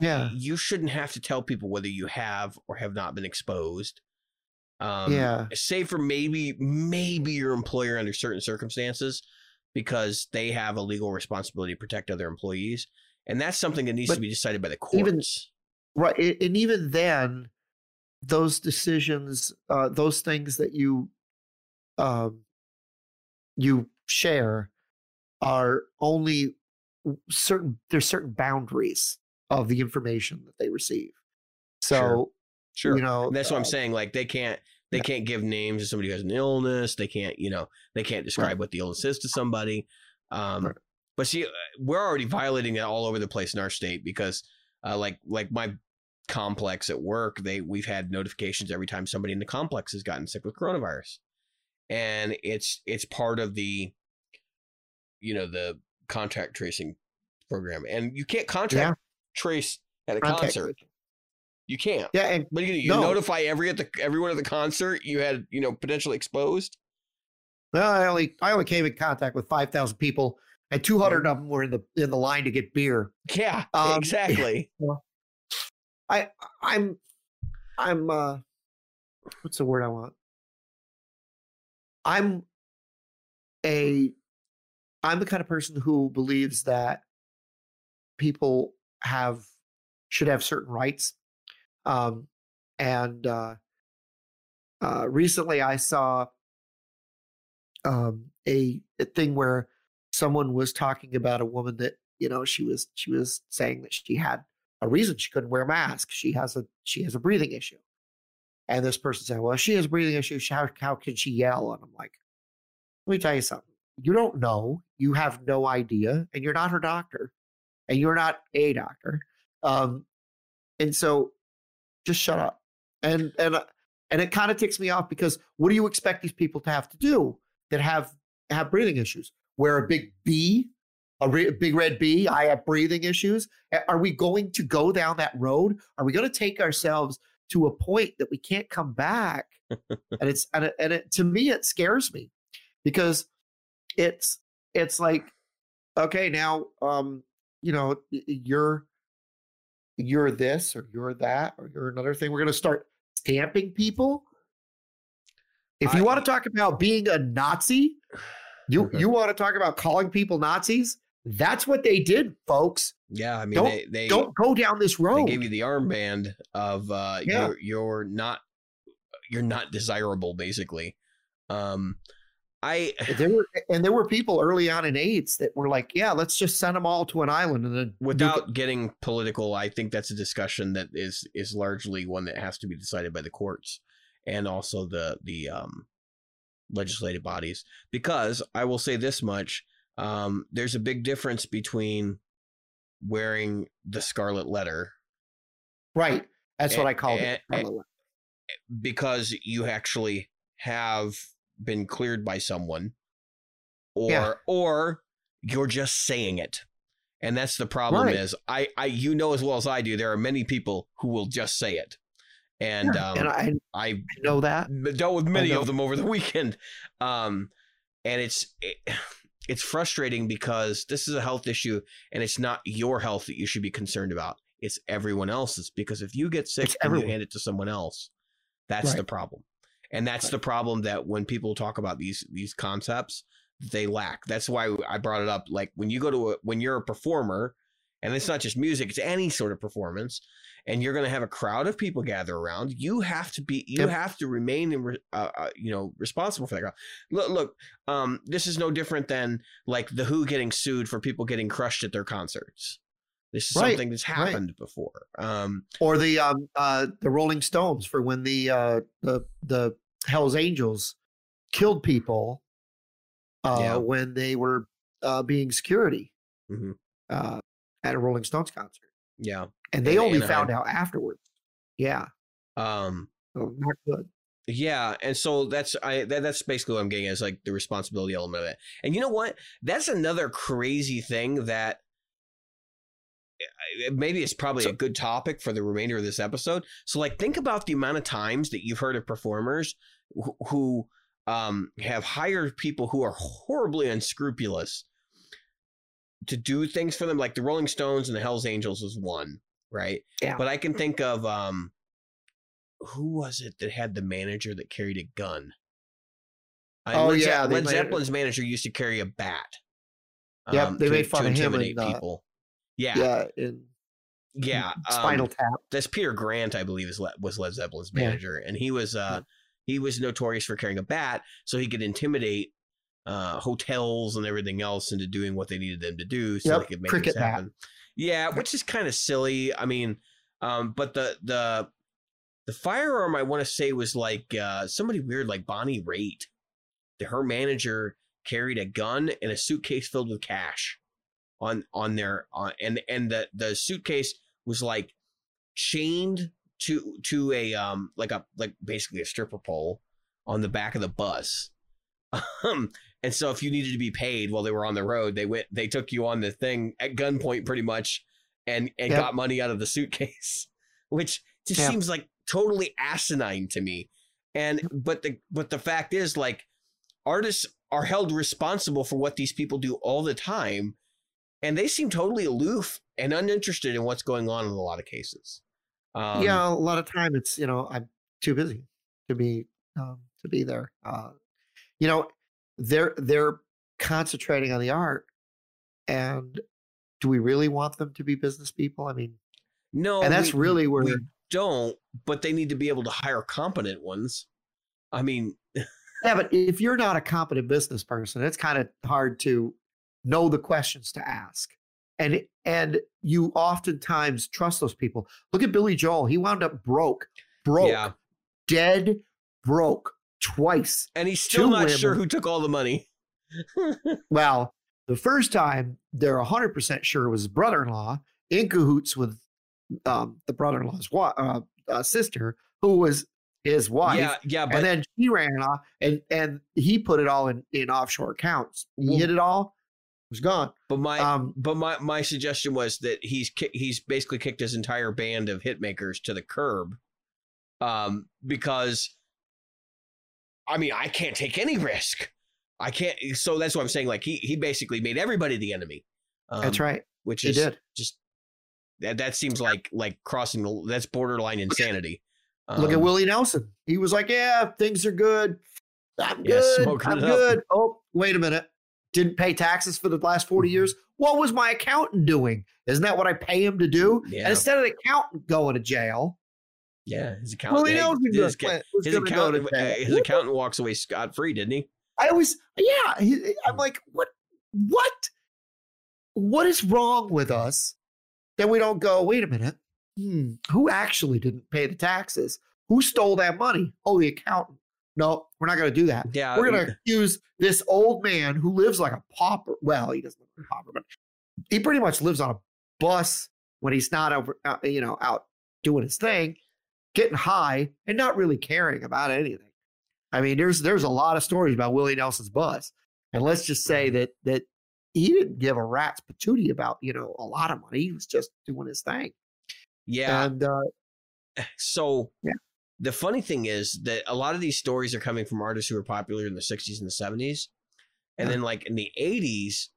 A: Yeah.
C: You shouldn't have to tell people whether you have or have not been exposed. Um,
A: yeah.
C: Save for maybe maybe your employer under certain circumstances, because they have a legal responsibility to protect other employees, and that's something that needs but to be decided by the courts.
A: Even, right, and even then, those decisions, uh, those things that you um, you share are only certain. There's certain boundaries of the information that they receive. So,
C: sure, sure.
A: you know,
C: and that's what I'm uh, saying. Like they can't they yeah. can't give names to somebody who has an illness. They can't, you know, they can't describe right. what the illness is to somebody. Um, right. But see, uh, we're already violating it all over the place in our state because, uh, like, like my complex at work, they we've had notifications every time somebody in the complex has gotten sick with coronavirus, and it's it's part of the, you know, the contact tracing program, and you can't contact
A: Yeah.
C: trace at a
A: Contact
C: concert. You can't.
A: Yeah, and
C: What are you? You
A: No.
C: notify every at the everyone at the concert you had you know potentially exposed.
A: well, I only I only came in contact with five thousand people, and two hundred of them were in the in the line to get beer.
C: Yeah,
A: Um,
C: exactly. *laughs*
A: I I'm I'm uh what's the word I want? I'm a I'm the kind of person who believes that people have should have certain rights. Um and uh uh recently I saw um a, a thing where someone was talking about a woman that you know she was she was saying that she had a reason she couldn't wear a mask. She has a she has a breathing issue. And this person said, "Well, she has breathing issue. she- How how can she yell?" And I'm like, "Let me tell you something. You don't know. You have no idea, and you're not her doctor, and you're not a doctor. Um, and so, just shut up. And and uh, and it kind of ticks me off because what do you expect these people to have to do that have have breathing issues? Wear a big B a re- big red bee. I have breathing issues. Are we going to go down that road? Are we going to take ourselves to a point that we can't come back? *laughs* and it's and it, and it to me it scares me because it's it's like okay now um you know you're you're this or you're that or you're another thing. We're going to start stamping people. If you
C: I-
A: want to talk about being a Nazi, you *sighs*
C: Okay.
A: you want to talk about calling people Nazis? That's what they did, folks.
C: Yeah, I mean
A: Don't-
C: they they,
A: Don't go down this road.
C: they gave you the armband of uh
A: Yeah.
C: you're you're not you're not desirable basically. Um I
A: there were and there were people early on in AIDS that were like, "Yeah, let's just send them all to an island and then
C: without getting political, I think that's a discussion that is is largely one that has to be decided by the courts and also the the um, legislative bodies. Because I will say this much: um, there's a big difference between wearing the scarlet letter
A: Right. That's what I
C: call
A: it.
C: because you actually have been cleared by someone or
A: Yeah.
C: or you're just saying it and that's the problem
A: Right.
C: is I, I you know as well as i do there are many people who will just say it and um
A: and I,
C: i
A: I know that.
C: dealt with many of them over the *laughs* weekend um and it's it, it's frustrating because this is a health issue and it's not your health that you should be concerned about. It's everyone else's because if you get sick
A: It's
C: and you hand it to someone else that's
A: Right.
C: the problem. And that's
A: Right.
C: the problem that when people talk about these these concepts they lack. That's why i brought it up. Like when you go to a when you're a performer and it's not just music it's any sort of performance and you're going to have a crowd of people gather around you have to be you
A: Yep.
C: have to remain in, uh, uh, you know responsible for that crowd look look um this is no different than like the who getting sued for people getting crushed at their concerts this is
A: Right,
C: something that's
A: right.
C: happened before um
A: Or the um uh the Rolling Stones for when the uh the the Hell's Angels killed people uh
C: Yeah.
A: when they were uh being security
C: Mhm.
A: At a Rolling Stones concert.
C: yeah
A: And they
C: In
A: only
C: Anaheim.
A: found out afterwards. Yeah.
C: um
A: So not good.
C: Yeah, and so that's I that, that's basically what I'm getting at, is like the responsibility element of it. And you know what? That's another crazy thing that maybe it's probably a good topic for the remainder of this episode. So like think about the amount of times that you've heard of performers who, who um have hired people who are horribly unscrupulous to do things for them like the Rolling Stones and the Hells Angels was one, right?
A: Yeah.
C: But I can think of um who was it that had the manager that carried a gun? Uh,
A: Oh,
C: Led Ze-
A: yeah, they
C: Led Zeppelin's manager used to carry a bat.
A: Yep, they
C: to,
A: made fun
C: to
A: of him
C: intimidate
A: and, uh,
C: people. Yeah, yeah.
A: Yeah. In
C: um,
A: Spinal Tap.
C: that's Peter Grant, I believe, is Le- was Led Zeppelin's
A: Yeah.
C: manager, and he was uh he was notorious for carrying a bat, so he could intimidate uh hotels and everything else into doing what they needed them to do, so
A: Yep,
C: they could make
A: cricket
C: this
A: bat.
C: happen. Yeah, which is kind of silly. I mean, um, but the the the firearm I want to say was like uh somebody weird, like Bonnie Raitt. The, her manager carried a gun and a suitcase filled with cash on on their on and and the the suitcase was like chained to to a um like a like basically a stripper pole on the back of the bus. *laughs* Um, and so if you needed to be paid while they were on the road, they went they took you on the thing at gunpoint pretty much and and
A: Yep.
C: got money out of the suitcase, *laughs* which just
A: Yeah.
C: seems like totally asinine to me. And but the but the fact is like artists are held responsible for what these people do all the time and they seem totally aloof and uninterested in what's going on in a lot of cases. Um,
A: yeah, a lot of time it's you know I'm too busy to be um, to be there. Uh, you know, they're they're concentrating on the art, and do we really want them to be business people? I mean,
C: no,
A: and that's
C: we-
A: really where
C: we don't, but they need to be able to hire competent ones. I mean, *laughs*
A: yeah. But if you're not a competent business person, it's kind of hard to know the questions to ask, and and you oftentimes trust those people. Look at Billy Joel; he wound up broke, broke,
C: yeah,
A: dead broke twice.
C: and he's still not sure who took all the money. *laughs*
A: Well, the first time they're 100% sure it was his brother in law in cahoots with um, the brother in law's wa- uh, uh, sister, who was his wife.
C: yeah, yeah, but
A: and then she ran off and, and he put it all in, in offshore accounts. He
C: Well-
A: hid it all, it was gone.
C: but my
A: Um,
C: but my my suggestion was that he's ki- he's basically kicked his entire band of hitmakers to the curb, um, because I mean I can't take any risk. I can't. So that's what I'm saying. Like he he basically made everybody the enemy. Um,
A: that's right.
C: Which
A: He
C: is
A: did.
C: just that that seems like like crossing the that's borderline insanity.
A: Look at
C: Um,
A: Willie Nelson. He was like, yeah, things are good. I'm
C: Yeah,
A: good.
C: smoking
A: I'm
C: it up.
A: good. Oh, wait a minute. Didn't pay taxes for the last 40
C: Mm-hmm.
A: years. What was my accountant doing? Isn't that what I pay him to do?
C: Yeah.
A: And instead of the accountant going to jail,
C: Yeah, his accountant.
A: Willie
C: yeah,
A: Nelson
C: his,
A: just
C: ca-
A: was
C: his
A: go to
C: accountant. his accountant walks away scot free, didn't he?
A: I always, yeah. he- I'm like, what? What? What is wrong with us that we don't go? Wait a minute. Hmm, who actually didn't pay the taxes? Who stole that money? Oh, the accountant. No, we're not going to do that.
C: Yeah,
A: We're going to accuse this old man who lives like a pauper. Well, he doesn't live like a pauper, but he pretty much lives on a bus when he's not over, uh, you know, out doing his thing, getting high and not really caring about anything. I mean, there's there's a lot of stories about Willie Nelson's bus, and let's just say that that he didn't give a rat's patootie about you know a lot of money. He was just doing his thing,
C: yeah.
A: and uh,
C: So
A: Yeah.
C: the funny thing is that a lot of these stories are coming from artists who were popular in the 60s and the 70s. And
A: Yeah.
C: then like in the 80s,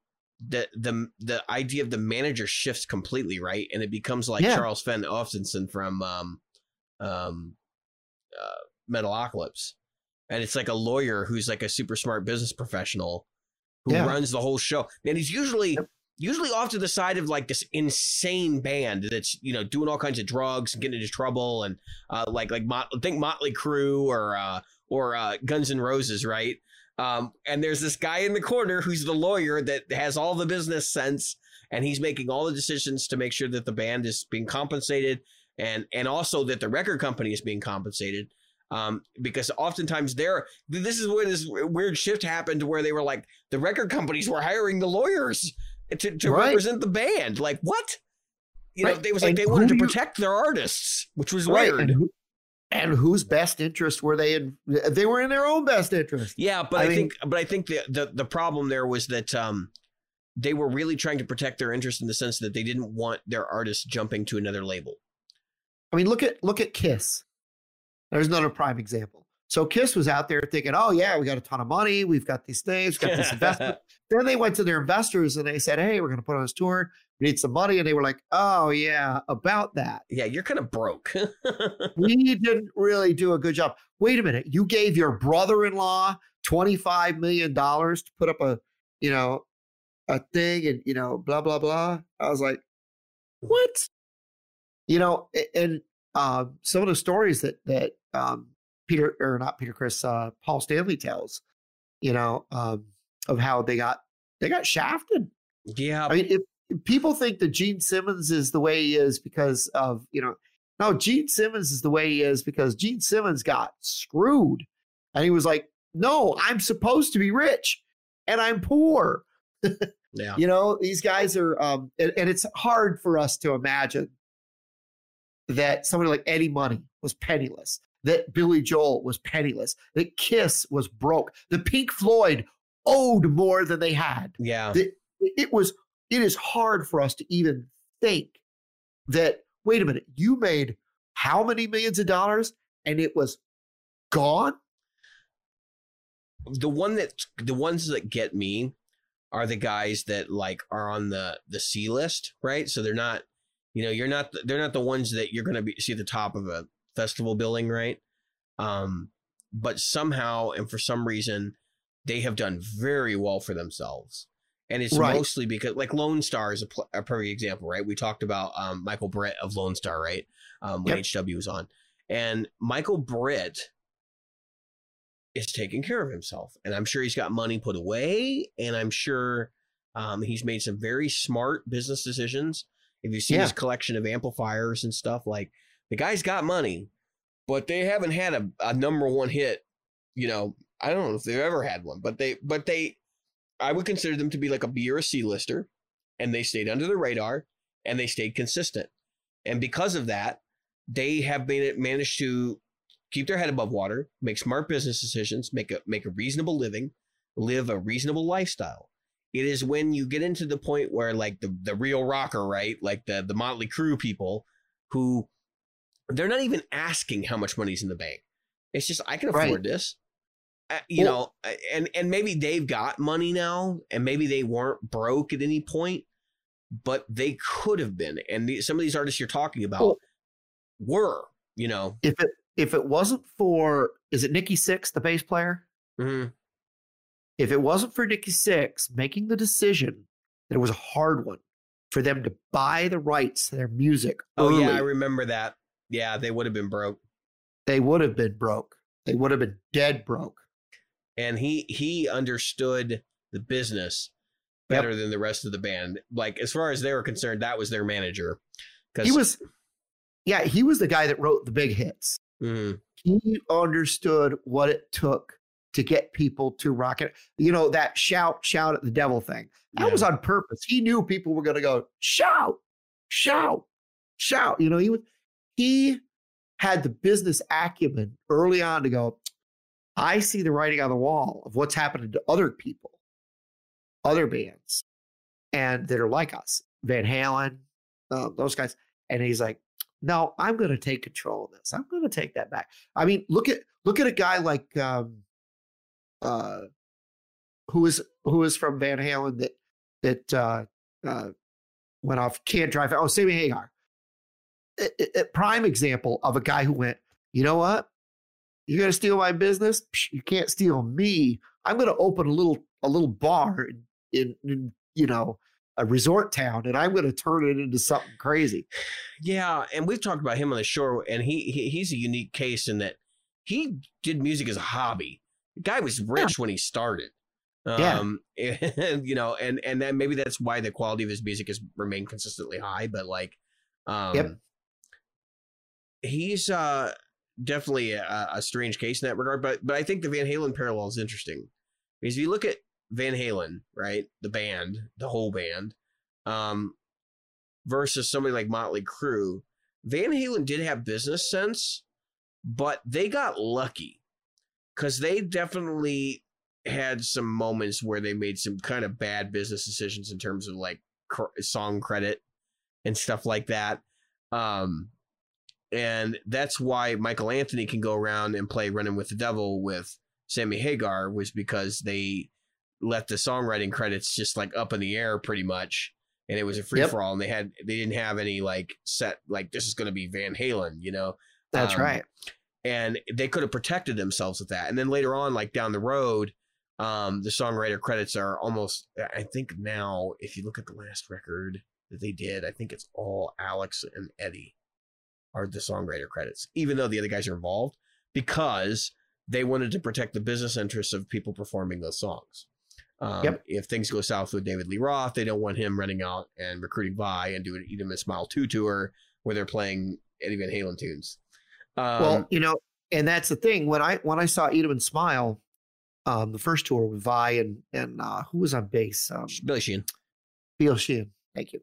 C: the the the idea of the manager shifts completely, right? And it becomes like
A: Yeah.
C: Charles Fenn Ofdensen from um um uh Metalocalypse. And it's like a lawyer who's like a super smart business professional who
A: Yeah.
C: runs the whole show. And he's usually
A: Yep.
C: usually off to the side of like this insane band that's you know doing all kinds of drugs and getting into trouble and uh, like like Mot- think Motley Crue or uh, or uh, Guns N' Roses, right? Um, and there's this guy in the corner who's the lawyer that has all the business sense, and he's making all the decisions to make sure that the band is being compensated, and and also that the record company is being compensated. Um, because oftentimes they're this is when this weird shift happened where they were like the record companies were hiring the lawyers to, to
A: Right.
C: represent the band. Like what? You know, they was like
A: And
C: they wanted to
A: do you-
C: protect their artists, which was
A: right,
C: weird.
A: and, who, and whose best interest were they in? They were in their own best interest.
C: Yeah, but
A: I
C: I,
A: mean-
C: think but I think the, the the problem there was that um they were really trying to protect their interest in the sense that they didn't want their artists jumping to another label.
A: I mean, look at look at Kiss. There's another prime example. So Kiss was out there thinking, "Oh yeah, we got a ton of money. We've got these things. We've got this investment." *laughs* then they went to their investors and they said, "Hey, we're going to put on this tour. We need some money." And they were like, "Oh yeah, about that.
C: yeah, you're kind of broke. *laughs*
A: We didn't really do a good job." Wait a minute. You gave your brother-in-law twenty-five million dollars to put up a, you know, a thing, and you know, blah blah blah. I was like, "What?" You know, and um, some of the stories that that um, Peter or not Peter Chris uh, Paul Stanley tells, you know, um, of how they got they got shafted.
C: yeah,
A: I mean, if, if people think that Gene Simmons is the way he is because of you know, no, Gene Simmons is the way he is because Gene Simmons got screwed, and he was like, "No, I'm supposed to be rich, and I'm poor." *laughs*
C: yeah.
A: You know, these guys are, um, and, and it's hard for us to imagine that somebody like Eddie Money was penniless, that Billy Joel was penniless, that Kiss was broke, the Pink Floyd owed more than they had.
C: Yeah.
A: It was it is hard for us to even think that wait a minute, you made how many millions of dollars and it was gone?
C: the one that the ones that get me are the guys that like are on the the C list, right? So they're not, you know, you're not they're not the ones that you're gonna be see at the top of a festival building, right? Um, but somehow and for some reason they have done very well for themselves. And it's
A: Right.
C: mostly because, like, Lonestar is a, pl- a perfect example, right? We talked about um, Michael Britt of Lonestar, right? Um, when
A: Yep.
C: HW was on. And Michael Britt is taking care of himself. And I'm sure he's got money put away. And I'm sure um, he's made some very smart business decisions. If you see
A: Yeah.
C: his collection of amplifiers and stuff, like the guy's got money, but they haven't had a, a number one hit. You know, I don't know if they've ever had one, but they, but they, I would consider them to be like a B or a C lister, and they stayed under the radar and they stayed consistent. And because of that, they have made it managed to keep their head above water, make smart business decisions, make a make a reasonable living, live a reasonable lifestyle. It is when you get into the point where like the the real rocker, right? Like the the Motley Crue people who they're not even asking how much money's in the bank. It's just I can
A: Right.
C: afford this. Uh, you
A: Well-
C: know, uh, and and maybe they've got money now, and maybe they weren't broke at any point, but they could have been. And the, some of these artists you're talking about
A: Well-
C: were, you know,
A: If it if it wasn't for is it Nikki Sixx, the bass player?
C: mhm.
A: If it wasn't for Nikki Sixx making the decision that it was a hard one for them to buy the rights to their music
C: oh
A: early,
C: yeah, I remember that. Yeah, they would have been broke.
A: they would have been broke. They would have been dead broke.
C: and he he understood the business
A: Yep.
C: better than the rest of the band. Like as far as they were concerned, that was their manager.
A: Because He was, yeah, he was the guy that wrote the big hits.
C: Mhm.
A: He understood what it took to get people to rock it. You know, that shout, shout at the devil thing. That
C: Yeah.
A: was on purpose. He knew people were going to go, shout, shout, shout. You know, he was, he had the business acumen early on to go, I see the writing on the wall of what's happening to other people, other bands, and that are like us, Van Halen, uh, those guys. And he's like, no, I'm going to take control of this. I'm going to take that back. I mean, look at look at a guy like um, uh, who is who is from Van Halen that that uh, uh, went off can't drive. Oh, Sammy Hagar, a- a prime example of a guy who went. You know what? You're to steal my business. You can't steal me. I'm to open a little a little bar in, in, in you know a resort town, and I'm going to turn it into something crazy.
C: Yeah, and we've talked about him on the show, and he, he he's a unique case in that he did music as a hobby. The guy was rich when he started.
A: Yeah.
C: Um, *laughs* and, you know, and and then maybe that's why the quality of his music has remained consistently high. But like, um,
A: Yep.
C: he's uh definitely a, a strange case in that regard. But but I think the Van Halen parallel is interesting because if you look at Van Halen, right, the band, the whole band, um, versus somebody like Motley Crue, Van Halen did have business sense, but they got lucky because they definitely had some moments where they made some kind of bad business decisions in terms of like cr- song credit and stuff like that. Um, and that's why Michael Anthony can go around and play Running with the Devil with Sammy Hagar was because they left the songwriting credits just like up in the air pretty much. And it was a free for all, and they had they didn't have any like set like this is going to be Van Halen, you know.
A: That's
C: Um,
A: right.
C: And they could have protected themselves with that. And then later on, like down the road, um, the songwriter credits are almost. I think now, if you look at the last record that they did, I think it's all Alex and Eddie are the songwriter credits, even though the other guys are involved because they wanted to protect the business interests of people performing those songs. Um,
A: Yep.
C: If things go south with David Lee Roth, they don't want him running out and recruiting Vai and doing an Eat 'em a Smile 2 tour where they're playing Eddie Van Halen tunes. Um,
A: well, you know, and that's the thing. When I when I saw Eat 'em and Smile, um, the first tour with Vai and and uh, who was on bass? Um,
C: Billy Sheehan.
A: Bill Sheehan. Thank you.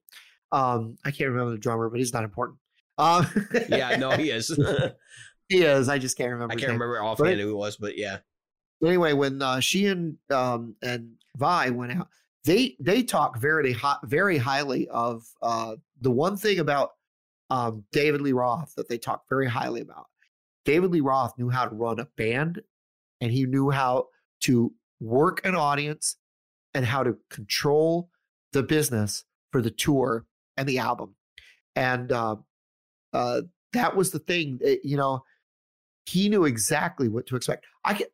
A: Um, I can't remember the drummer, but he's not important. Um,
C: Yeah, no, he is. *laughs*
A: he is. I just can't remember.
C: I can't remember offhand who it was, but yeah.
A: But anyway, when uh, she and um, and Vai went out, they they talk very hot, very highly of uh, the one thing about um, David Lee Roth that they talk very highly about. David Lee Roth knew how to run a band, and he knew how to work an audience and how to control the business for the tour and the album. And uh, uh, that was the thing. that, you know, he knew exactly what to expect. I can,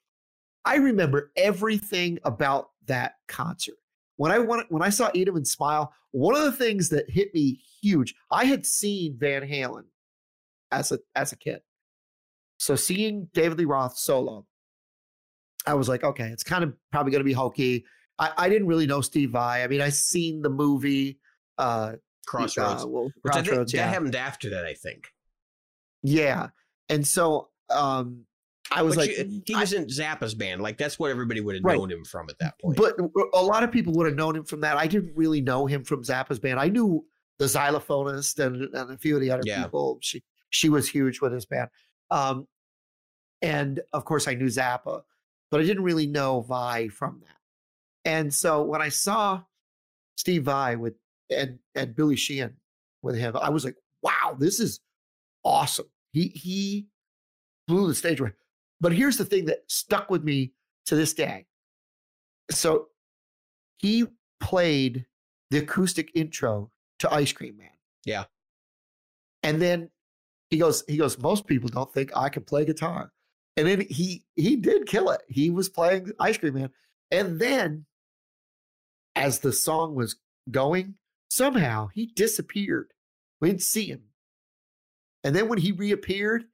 A: I remember everything about that concert. When I went, when I saw and Smile, one of the things that hit me huge. I had seen Van Halen as a as a kid, so seeing David Lee Roth solo, I was like, okay, it's kind of probably going to be hokey. I, I didn't really know Steve Vai. I mean, I seen the movie uh,
C: Crossroads.
A: uh, well,
C: Which I think
A: Crossroads,
C: that happened after that, I think.
A: yeah, and so um, I was
C: But
A: like,
C: you- he
A: I-
C: was in Zappa's band. Like that's what everybody would have
A: Right.
C: known him from at that point.
A: But a lot of people would have known him from that. I didn't really know him from Zappa's band. I knew the xylophonist and, and a few of the other
C: Yeah.
A: people. She she was huge with his band. Um, and of course, I knew Zappa, but I didn't really know Vai from that. And so when I saw Steve Vai with and and Billy Sheehan with him, I was like, wow, this is awesome. He he blew the stage away. But here's the thing that stuck with me to this day. So he played the acoustic intro to Ice Cream Man.
C: Yeah.
A: And then he goes, he goes, most people don't think I can play guitar. And then he he did kill it. He was playing Ice Cream Man. And then as the song was going, somehow he disappeared. We didn't see him. And then when he reappeared,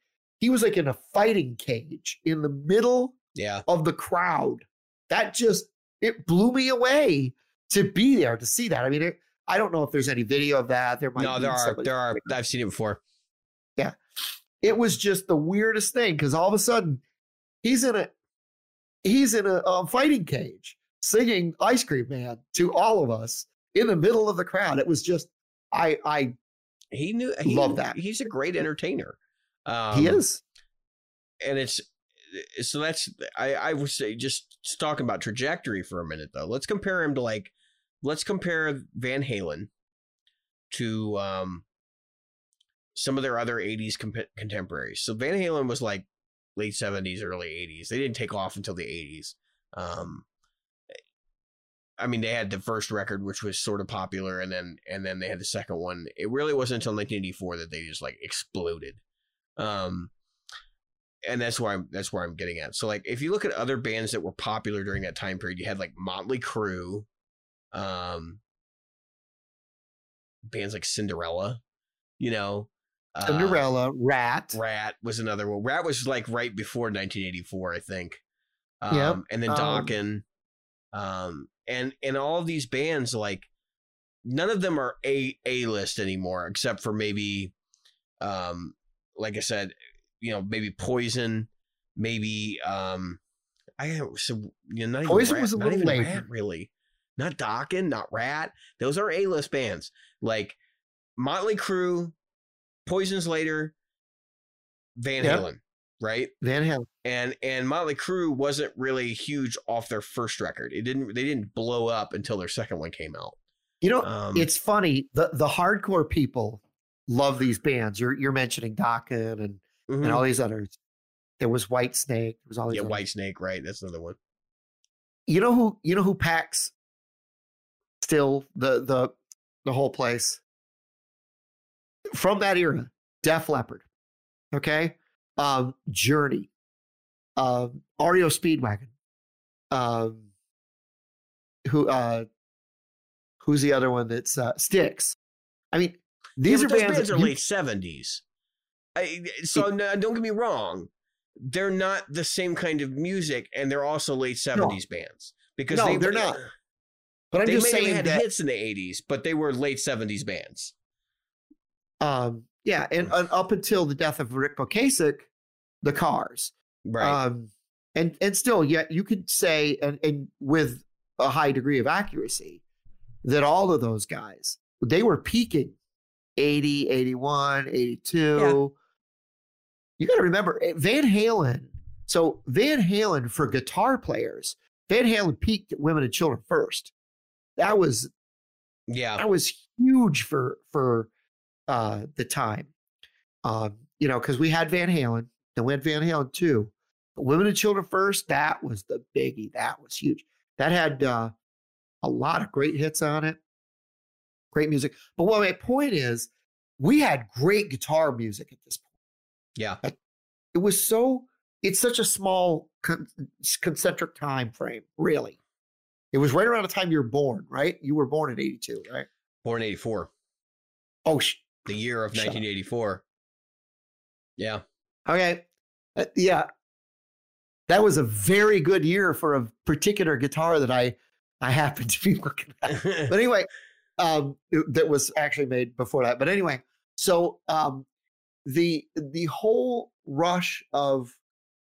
A: he was like in a fighting cage in the middle
C: yeah.
A: of the crowd. That just it blew me away to be there to see that. I mean, it, I don't know if there's any video of that. There might
C: No,
A: be
C: there are there are I've seen it before.
A: Yeah, it was just the weirdest thing because all of a sudden he's in a he's in a um, fighting cage singing "Ice Cream Man" to all of us in the middle of the crowd. It was just I I
C: He knew he,
A: Love that.
C: He's a great entertainer. Um,
A: he is
C: and it's so that's I I would say just talking about trajectory for a minute though. Let's compare him to like let's compare Van Halen to um some of their other 80s comp- contemporaries. So Van Halen was like late 70s early 80s. They didn't take off until the 80s. Um I mean they had the first record which was sort of popular and then and then they had the second one. It really wasn't until 1984 that they just like exploded. Um and that's where I'm that's where I'm getting at. So like if you look at other bands that were popular during that time period, you had like Motley Crue, um bands like Cinderella, you know. uh,
A: Cinderella, Ratt.
C: Ratt was another one. Ratt was like right before 1984, I think. Um,
A: Yep.
C: and then
A: Um,
C: Dokken. Um, and and all of these bands, like none of them are a a list anymore, except for maybe, um, like I said, you know, maybe Poison, maybe um, I so you know, not even
A: Poison
C: Ratt-
A: was a little.
C: Ratt, really. Not Dokken, not Ratt. Those are A list bands. Like Motley Crue, Poison's later, Van
A: Yep.
C: Halen, right?
A: Van Halen.
C: And and Motley Crue wasn't really huge off their first record. It didn't they didn't blow up until their second one came out.
A: You know,
C: Um,
A: it's funny. The the hardcore people love these bands. You're you're mentioning Dokken and
C: mhm.
A: and all these others. There was Whitesnake. There was all these.
C: yeah,
A: others.
C: White Snake, right? That's another one.
A: You know who? You know who packs still the the the whole place from that era. Def Leppard. Okay, um, Journey, um, REO Speedwagon. Um, who? Uh, who's the other one? That's uh, Styx. I mean, these
C: yeah,
A: are bands,
C: bands are late seventies. I so no, don't get me wrong. They're not the same kind of music, and they're also late seventies bands because
A: No,
C: they,
A: they're not. But I'm
C: they
A: just saying
C: had
A: that.
C: hits in the eighties, but they were late seventies bands.
A: Um, yeah, and, and up until the death of Ric Ocasek, the Cars.
C: Right.
A: Um, and and still, yet you could say, and, and with a high degree of accuracy, that all of those guys they were peaking 80, 81, 82. You got to remember eh, Van Halen. So Van Halen for guitar players, Van Halen peaked at women and children first. That was
C: Yeah.
A: that was huge for for uh the time. Um, you know, because we had Van Halen, then we had Van Halen too. But women and children first, that was the biggie. That was huge. That had uh a lot of great hits on it. Great music. But what my point is, we had great guitar music at this point.
C: Yeah.
A: It was so it's such a small con- concentric time frame, really. It was right around the time you were born, right? You were born in 82, right?
C: Born in 84,
A: Oh, sh-
C: the year of
A: Shut up.
C: 1984. Yeah.
A: Okay. Uh, yeah. That was a very good year for a particular guitar that I I happened to be *laughs* looking at. But anyway, um that was actually made before that. But anyway, so um the the whole rush of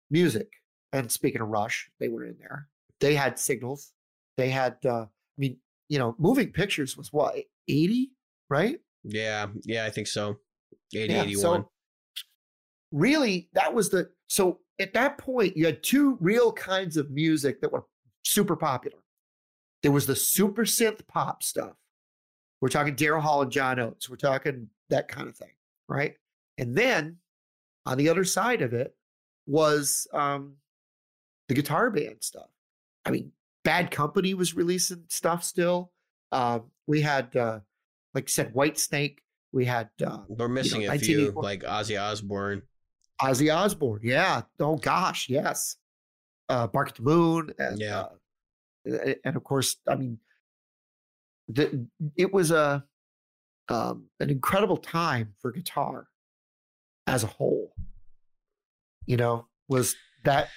A: music and speaking of rush, they were in there. They had signals. They had uh I mean, you know, moving pictures was what, 80, right?
C: yeah. Yeah. I think so. 80,
A: Yeah,
C: 81.
A: So really, that was the so at that point you had two real kinds of music that were super popular. There was the super synth pop stuff. We're talking Daryl Hall and John Oates. We're talking that kind of thing, right? And then on the other side of it was um, the guitar band stuff. I mean, Bad Company was releasing stuff still. Um, we had, uh, like you said, Whitesnake. We had uh,
C: We're missing
A: know,
C: a few, like Ozzy Osbourne.
A: Ozzy Osbourne. Yeah. Oh gosh, yes. Uh Bark at the Moon. And,
C: Yeah.
A: uh, and of course, I mean, the, it was a um, an incredible time for guitar as a whole. You know, was that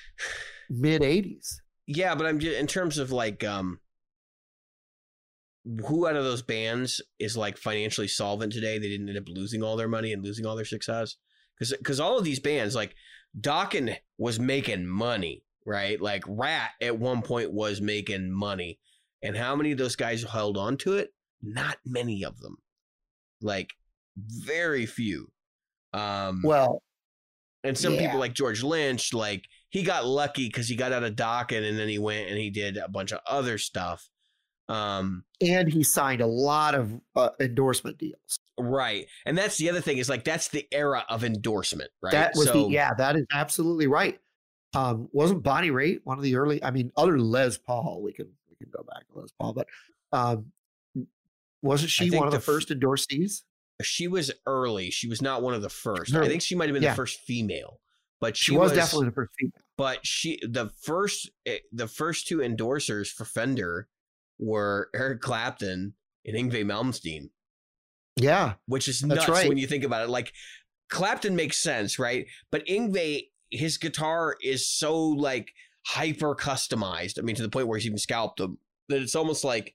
A: mid '80s?
C: Yeah, but I'm just in terms of like um who out of those bands is like financially solvent today? They didn't end up losing all their money and losing all their success. Because because all of these bands like Dokken was making money, right? Like Ratt at one point was making money, and how many of those guys held on to it? Not many of them, like very few. Um,
A: Well,
C: and some
A: Yeah.
C: people like George Lynch, like he got lucky because he got out of Dokken and then he went and he did a bunch of other stuff. Um,
A: and he signed a lot of uh, endorsement deals.
C: right. And that's the other thing is like that's the era of endorsement, right?
A: That was
C: so,
A: the yeah, that is absolutely right. Um, wasn't Bonnie Raitt one of the early? I mean, other Les Paul, we can can go back to Les Paul, but um, wasn't she one of the,
C: the f-
A: first endorsees?
C: she was early. She was not one of the first.
A: Early.
C: I think she might have been
A: Yeah.
C: the first female, but she,
A: She, was, definitely the first female.
C: But she the first eh, the first two endorsers for Fender were Eric Clapton and Yngwie Malmsteen.
A: Yeah,
C: which is nuts
A: right.
C: when you think about it. Like Clapton makes sense, right? But Yngwie, his guitar is so like hyper customized. I mean, to the point where he's even scalped them that it's almost like,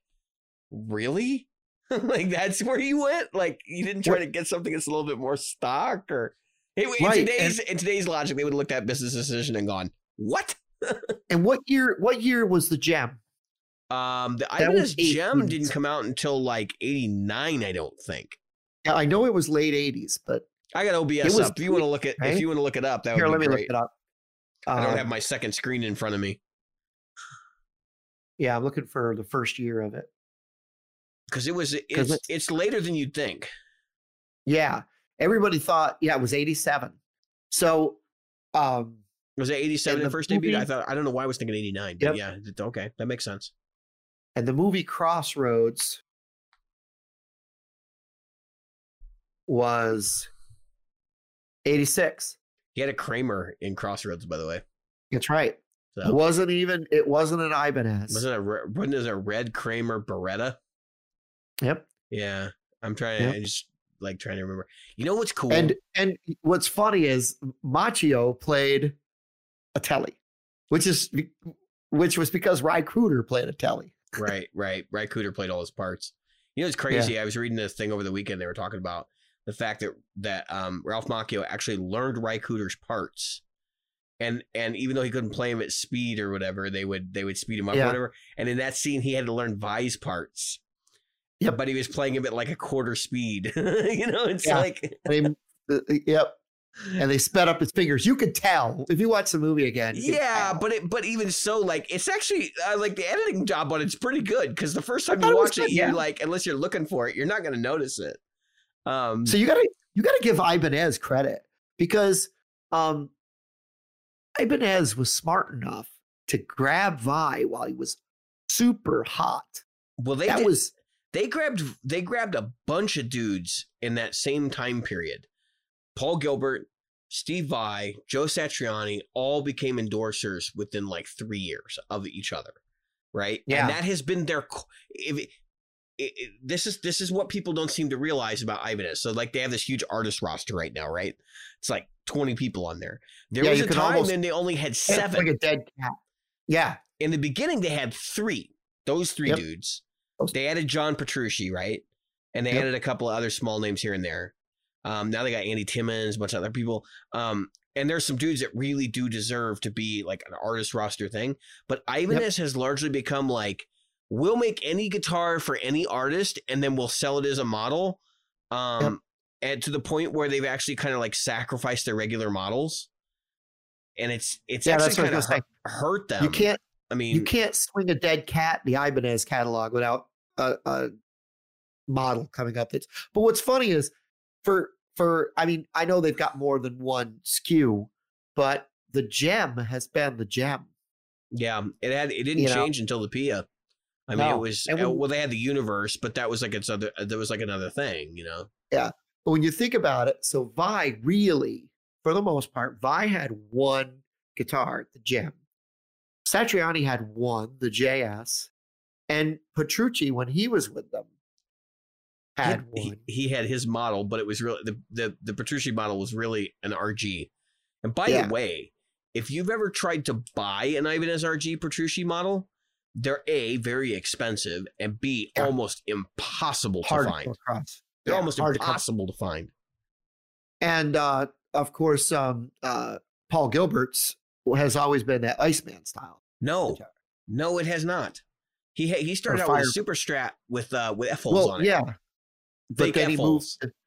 C: really, *laughs* like that's where you went. Like you didn't try to get something that's a little bit more stock, or in, in
A: Right,
C: today's in today's logic, they would have looked at business decision and gone, what? *laughs*
A: and what year? What year was the Jem?
C: Um, the
A: That
C: Ibanez
A: Jem
C: didn't come out until like '89, I don't think.
A: Yeah, I know it was late '80s, but
C: I got OBS up. If you want to look at,
A: right?
C: if you want to look it up, that
A: here,
C: would
A: let me
C: great.
A: look it up.
C: I don't
A: Um,
C: have my second screen in front of me
A: Yeah, I'm looking for the first year of it.
C: because it was it's
A: it's-
C: it's later than you'd think.
A: Yeah, everybody thought yeah it was '87. So, um,
C: Was it 87 the first debut? I thought I don't know why I was thinking 89, but
A: Yep.
C: yeah, okay, that makes sense.
A: and the movie Crossroads was 86.
C: He had a Kramer in Crossroads, by the way.
A: That's right. It wasn't even. It wasn't an Ibanez.
C: wasn't it a wasn't it a red Kramer Beretta?
A: Yep.
C: Yeah, I'm trying.
A: Yep.
C: I just like trying to remember. You know what's cool?
A: And and what's funny is Macchio played a Tele, which is which was because Ry Cooder played a Tele. *laughs*
C: right, right, right. Cooder played all his parts. You know, it's crazy. I was reading this thing over the weekend. They were talking about the fact that that um, Ralph Macchio actually learned Cooder's parts, and and even though he couldn't play him at speed or whatever, they would they would speed him up or whatever. And in that scene, he had to learn Vai's parts.
A: Yep.
C: but he was playing him at like a quarter speed. *laughs* you know, it's
A: Yeah.
C: like
A: And *laughs* they, uh, yep. And they sped up his fingers. You could tell if you watch the movie again.
C: yeah, but it but even so, like it's actually uh, like the editing job on it's pretty good because the first time you
A: it
C: watch it,
A: good,
C: you're like unless you're looking for it, you're not gonna notice it. Um,
A: So you gotta you gotta give Ibanez credit because um Ibanez was smart enough to grab Vai while he was super hot.
C: well, they
A: that
C: did,
A: was
C: they grabbed they grabbed a bunch of dudes in that same time period. Paul Gilbert, Steve Vai, Joe Satriani all became endorsers within like three years of each other, right?
A: Yeah.
C: and that has been their. If it, it, it- this is this is what people don't seem to realize about Ibanez. So like they have this huge artist roster right now, right? It's like twenty people on there. There
A: Yeah,
C: was a time
A: almost-
C: when they only had seven.
A: like a dead cat. Yeah.
C: in the beginning they had three those three
A: Yep.
C: dudes they added john petrucci right and they
A: Yep.
C: added a couple of other small names here and there um, now they got andy timmons a bunch of other people um, and there's some dudes that really do deserve to be like an artist roster thing but ibanez has largely become like we'll make any guitar for any artist and then we'll sell it as a model um, and to the point where they've actually kind of like sacrificed their regular models and it's it's
A: Yeah,
C: actually
A: that's what I
C: kind of hurt, hurt them
A: you can't
C: i mean
A: you can't swing a dead cat in the Ibanez catalog without a, a model coming up. That's but what's funny is for for I mean I know they've got more than one SKU but the Jem has been the Jem.
C: Yeah, it had it didn't
A: You know?
C: change until the PIA. I mean, it was uh, well, they had the universe, but that was like its other. That was like another thing, you know.
A: Yeah, but when you think about it, so Vai really, for the most part, Vai had one guitar, the Jem. Satriani had one, the JS, and Petrucci, when he was with them, had
C: he,
A: one.
C: he, he had his model, but it was really the the the Petrucci model was really an RG. And by
A: Yeah.
C: the way, if you've ever tried to buy an Ibanez RG Petrucci model, they're a very expensive and b
A: Yeah.
C: almost impossible to
A: hard to
C: find. They're
A: Yeah,
C: almost
A: hard to
C: impossible to find.
A: And uh, of course, um, uh, Paul Gilbert's has always been that Iceman style.
C: No, no, it has not. He ha- he started out with a super strat with uh with F holes
A: Well,
C: on it.
A: yeah, but
C: Fake
A: then
C: F-holes.
A: moved. to-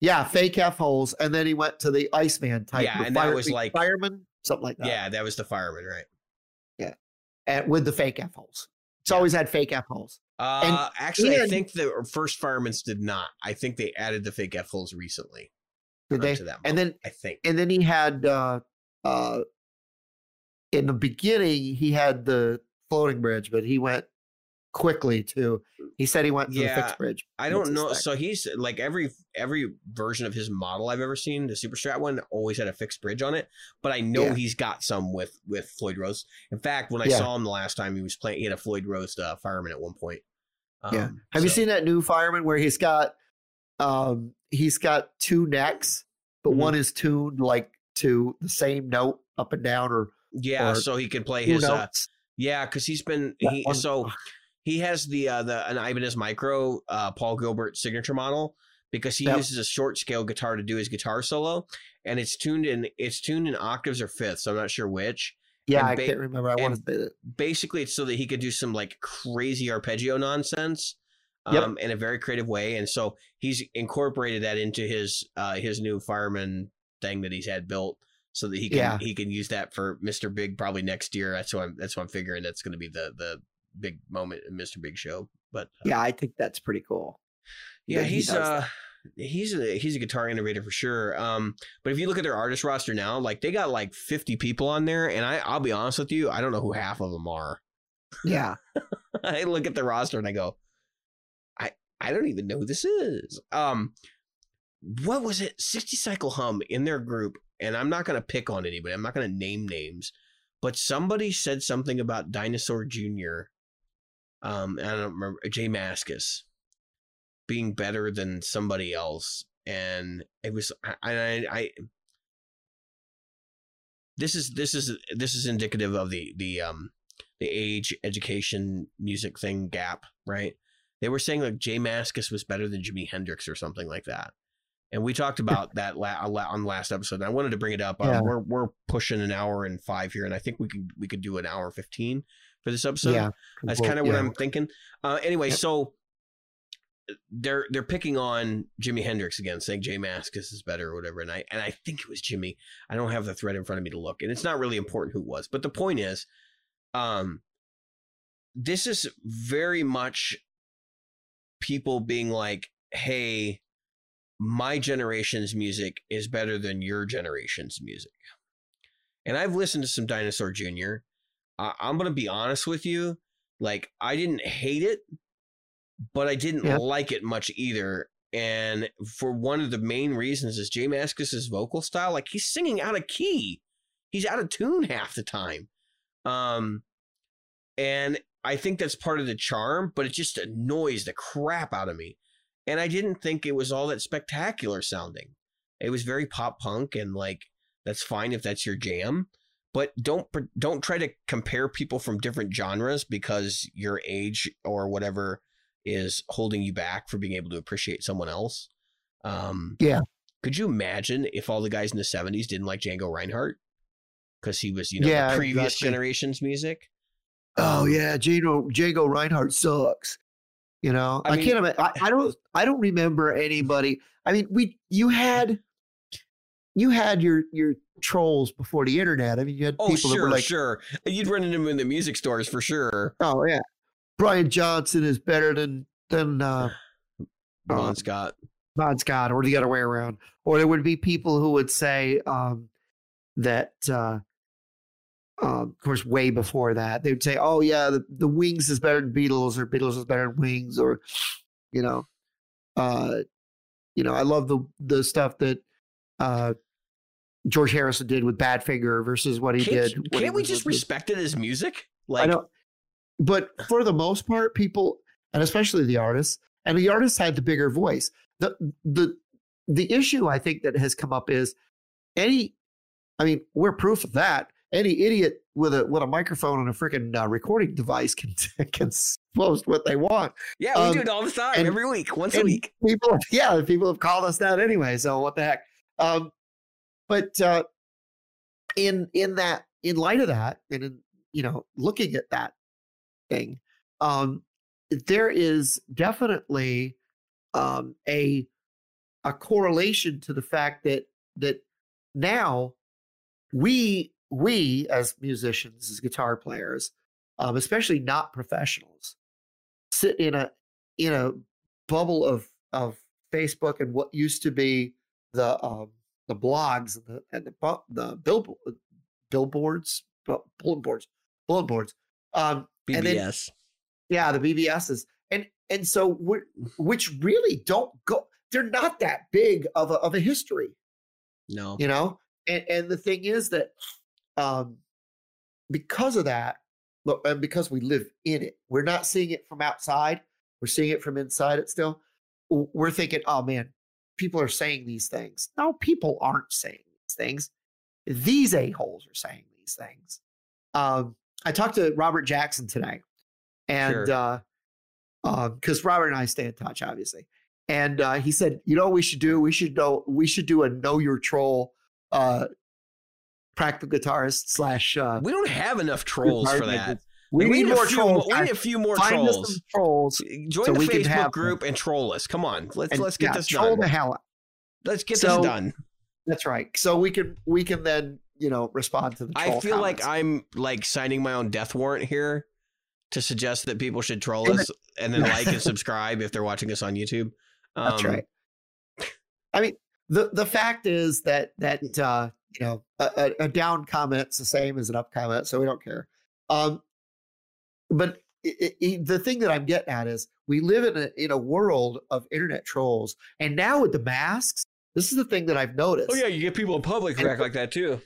A: Yeah, fake F holes, and then he went to the Iceman type.
C: Yeah, and that was like-
A: fireman, something like that.
C: Yeah, that was the fireman, right?
A: And with the fake F holes. It's
C: Yeah.
A: always had fake F holes.
C: Uh, actually, I think the first firemen's did not. I think they added the fake F holes recently.
A: Did they?
C: that
A: And then
C: I think.
A: and then he had uh uh in the beginning he had the floating bridge, but he went quickly too. he said he went to the fixed bridge.
C: I don't know. So he's like every every version of his model I've ever seen, the Super Strat one, always had a fixed bridge on it. But I know
A: Yeah.
C: he's got some with with Floyd Rose. In fact, when I
A: Yeah.
C: saw him the last time, he was playing. He had a Floyd Rose uh, fireman at one point.
A: Yeah.
C: Um,
A: Have you seen that new fireman where he's got um he's got two necks, but
C: Mhm.
A: one is tuned like to the same note up and down or
C: Yeah,
A: or
C: so he can play his. Uh, yeah, because he's been he so he has the uh the an Ibanez Micro uh Paul Gilbert signature model because he
A: Yep.
C: uses a short scale guitar to do his guitar solo and it's tuned in it's tuned in octaves or fifths I'm not sure which
A: yeah,
C: and
A: I
C: ba-
A: can't remember. I want to
C: and-
A: say that.
C: basically it's so that he could do some like crazy arpeggio nonsense
A: Yep.
C: um in a very creative way and so he's incorporated that into his uh his new fireman thing that he's had built so that he can
A: Yeah.
C: he can use that for Mr. Big probably next year that's what I'm that's what I'm figuring that's going to be the the big moment in Mr. Big show but uh,
A: Yeah, I think that's pretty cool.
C: yeah
A: he
C: he's
A: does
C: uh he's a he's a guitar innovator for sure um but if you look at their artist roster now like they got like 50 people on there and I I'll be honest with you I don't know who half of them are
A: Yeah. *laughs*
C: I look at the roster and I go, I I don't even know who this is. Um, what was it? Sixty Cycle Hum in their group, and I'm not gonna pick on anybody. I'm not gonna name names, but somebody said something about Dinosaur Junior. Um, I don't remember Jay Mascis being better than somebody else, and it was I I. I this is this is this is indicative of the the um the age education music thing gap, right? They were saying like Jay Mascis was better than Jimi Hendrix or something like that. And we talked about that la- on the last episode. And I wanted to bring it up. Um,
A: Yeah.
C: We're we're pushing an hour and five here, and I think we could we could do an hour fifteen for this episode.
A: yeah.
C: That's
A: Well,
C: kind of what
A: yeah.
C: I'm thinking. Uh, anyway,
A: Yep.
C: so they're they're picking on Jimi Hendrix again, saying Jay Mascis is better or whatever. And I and I think it was Jimmy. I don't have the thread in front of me to look, and it's not really important who it was. But the point is, um, this is very much people being like, "Hey, my generation's music is better than your generation's music." And I've listened to some Dinosaur Jr. I- I'm gonna be honest with you, like I didn't hate it but I didn't
A: Yeah.
C: like it much either. And for one of the main reasons is Jay Mascis's vocal style. Like he's singing out of key. He's out of tune half the time. Um and I think that's part of the charm, but it just annoys the crap out of me. And I didn't think it was all that spectacular sounding. It was very pop punk and like that's fine if that's your jam, but don't don't try to compare people from different genres because your age or whatever is holding you back from being able to appreciate someone else. Um,
A: Yeah.
C: Could you imagine if all the guys in the '70s didn't like Django Reinhardt because he was, you know,
A: Yeah,
C: the previous
A: exactly.
C: generation's music?
A: Oh
C: Um,
A: yeah, Django Django Reinhardt sucks. You know,
C: I
A: I,
C: mean-
A: can't. I, I don't. I don't remember anybody. I mean, we you had you had your your trolls before the internet. I mean, you had
C: Oh,
A: people that were like,
C: sure. You'd run into them in the music stores for sure.
A: oh yeah, Brian Johnson is better than than uh, *sighs*
C: Bon
A: Um,
C: Scott.
A: Bon Scott, or the other way around. Or there would be people who would say um, that, uh, um, of course, way before that, they would say, "Oh yeah, the, the Wings is better than Beatles, or Beatles is better than Wings," or you know, uh, you know, I love the the stuff that uh, George Harrison did with Badfinger versus what he
C: Can't,
A: did.
C: can't we just respect it as music? Like,
A: I don't. But for the most part, people, and especially the artists, and the artists had the bigger voice. The the the issue I think that has come up is any. I mean, we're proof of that. Any idiot with a with a microphone and a freaking uh, recording device *laughs* can can post what they want.
C: yeah, we
A: um,
C: do it all the time,
A: and-
C: every week, once a week.
A: People, *laughs* yeah, people have called us that anyway. So what the heck? Um, but uh, in in that in light of that, and in you know looking at that thing, um, there is definitely um, a a correlation to the fact that that now we we as musicians as guitar players um, especially not professionals sit in a in a bubble of of facebook and what used to be the um the blogs and the and the, the bill, billboards bu- bulletin boards bulletin boards um and then-
C: BBS.
A: yeah, the BBSs, and and so we're, which really don't go. They're not that big of a of a history,
C: no.
A: you know. And and the thing is that, um, because of that, look, and because we live in it, we're not seeing it from outside. We're seeing it from inside. It still, we're thinking, oh man, people are saying these things. No, people aren't saying these things. These a holes are saying these things. Um, I talked to Robert Jackson today, and
C: Sure.
A: uh, because Robert and I stay in touch, obviously. And uh, he said, you know, what we should do. We should know. We should do a know your troll, uh, practical guitarist slash. Uh,
C: We don't have enough trolls for that.
A: We, need,
C: a
A: more trolls.
C: We need a few more
A: Find
C: trolls.
A: trolls.
C: Join
A: so
C: the
A: we
C: Facebook
A: them.
C: group and troll us. Come on, let's
A: and,
C: let's get
A: yeah,
C: this
A: troll
C: done.
A: the hell out.
C: Let's get
A: So,
C: this done.
A: That's right. So we can we can then you know respond to the.
C: I feel like. I'm like signing my own death warrant here to suggest that people should troll us and then like and subscribe if they're watching us on YouTube. Um,
A: That's right. I mean, the the fact is that that uh, you know a, a, a down comment's the same as an up comment, so we don't care. Um, but i i the thing that I'm getting at is we live in a in a world of internet trolls, and now with the masks, this is the thing that I've noticed.
C: Oh yeah, you get people in public who act like that too.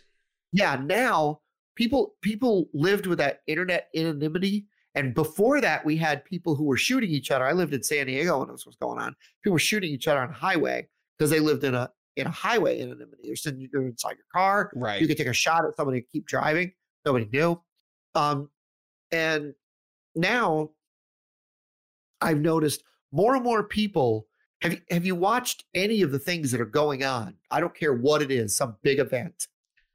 A: yeah now people people lived with that internet anonymity and before that we had people who were shooting each other i lived in san diego when this was going on people were shooting each other on highway because they lived in a in a highway anonymity you're sitting you're inside your car
C: Right.
A: you could take a shot at somebody and keep driving nobody knew um and now i've noticed more and more people have you, have you watched any of the things that are going on i don't care what it is some big event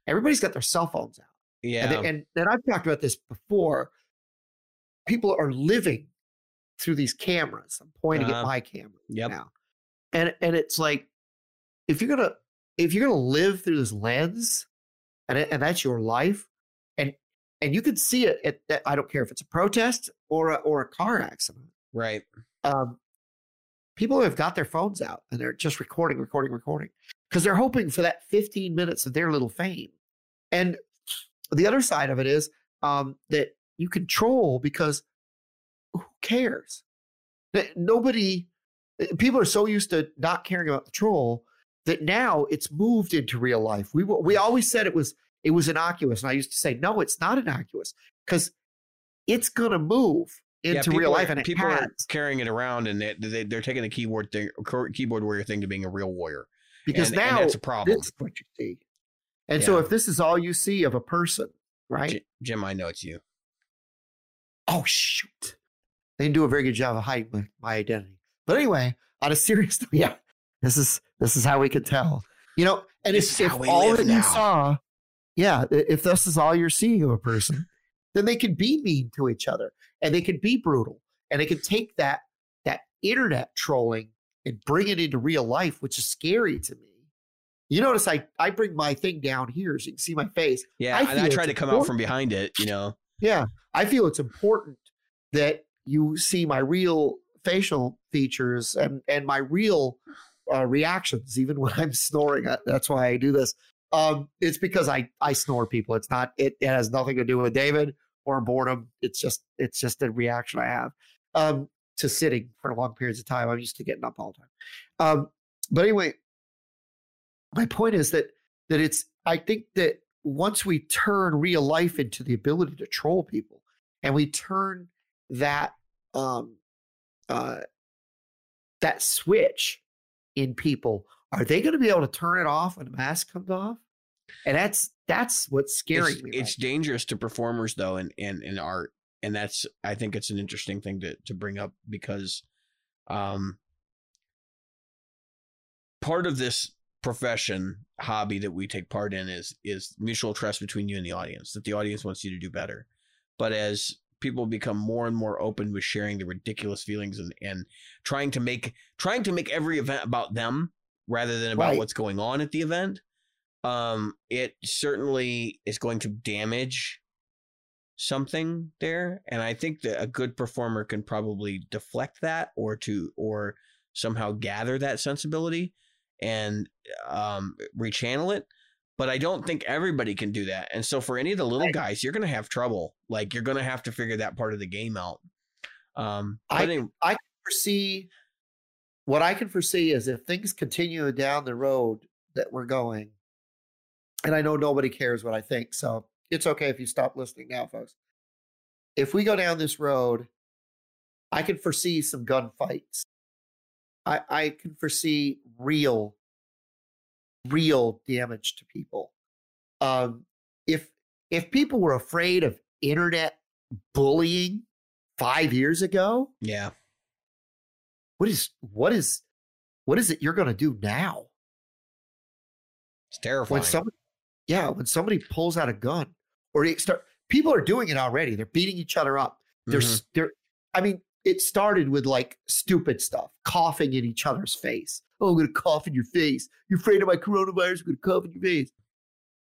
A: everybody's got their cell phones out
C: yeah.
A: and, and and I've talked about this before. People are living through these cameras. I'm pointing
C: Uh-huh.
A: at my camera
C: Yep.
A: now, and and it's like if you're gonna if you're gonna live through this lens, and it, and that's your life, and you can see it. At, at- I don't care if it's a protest or a, or a car accident.
C: Right.
A: Um, people have got their phones out and they're just recording, recording, recording because they're hoping for that 15 minutes of their little fame. And the other side of it is um, that you control because who cares? That Nobody, eh, people are so used to not caring about the troll that now it's moved into real life. We we always said it was it was innocuous, and I used to say no, it's not innocuous because it's gonna move into
C: people
A: real
C: are-
A: life, and
C: people
A: has.
C: are carrying it around, and they, they, they're taking the keyboard thing, keyboard warrior thing to being a real warrior.
A: because
C: and, and
A: now
C: that's a problem.
A: this is what you see. And so if this is all you see of a person, right?
C: J- Jim, I know it's you.
A: oh shoot. They didn't do a very good job of hiding my, my identity. But anyway, on a serious *laughs* note, yeah, this is this is how we could tell. You know, and
C: This
A: if, if all that
C: now.
A: you saw, yeah, if this is all you're seeing of a person, then they can be mean to each other and they can be brutal and they can take that that internet trolling and bring it into real life, which is scary to me. You notice I I bring my thing down here so you can see my face.
C: Yeah,
A: I
C: and I tried to come out from behind it. You know.
A: Yeah, I feel it's important that you see my real facial features and and my real uh, reactions, even *laughs* when I'm snoring. That's why I do this. Um, it's because I I snore people. It's not. It, it has nothing to do with David or boredom. It's just it's just a reaction I have um, to sitting for long periods of time. I'm used to getting up all the time. Um, but anyway, my point is that that it's. I think that once we turn real life into the ability to troll people, and we turn that um, uh, that switch in people, are they going to be able to turn it off when the mask comes off? And that's that's what's scary.
C: it's, it's dangerous to performers though in, in in art and that's i think it's an interesting thing to to bring up because um part of this profession hobby that we take part in is is mutual trust between you and the audience that the audience wants you to do better but as people become more and more open with sharing the ridiculous feelings and and trying to make trying to make every event about them rather than about
A: Right.
C: what's going on at the event um it certainly is going to damage something there and i think that a good performer can probably deflect that or to or somehow gather that sensibility and um rechannel it but i don't think everybody can do that and so for any of the little guys you're gonna have trouble like you're gonna have to figure that part of the game out. Um
A: I-
C: anyway,
A: foresee what I can foresee is if things continue down the road that we're going, and I know nobody cares what I think, so it's okay if you stop listening now, folks. If we go down this road, I can foresee some gunfights. I, I can foresee real, real damage to people. Um, if if people were afraid of internet bullying five years ago,
C: yeah
A: what is what is what is it you're going to do now
C: it's terrifying
A: when yeah when somebody pulls out a gun or they start people are doing it already they're beating each other up. They're
C: Mhm.
A: they're i mean it started with like stupid stuff coughing in each other's face. Oh i'm going to cough in your face. You're afraid of my coronavirus i'm going to cough in your face.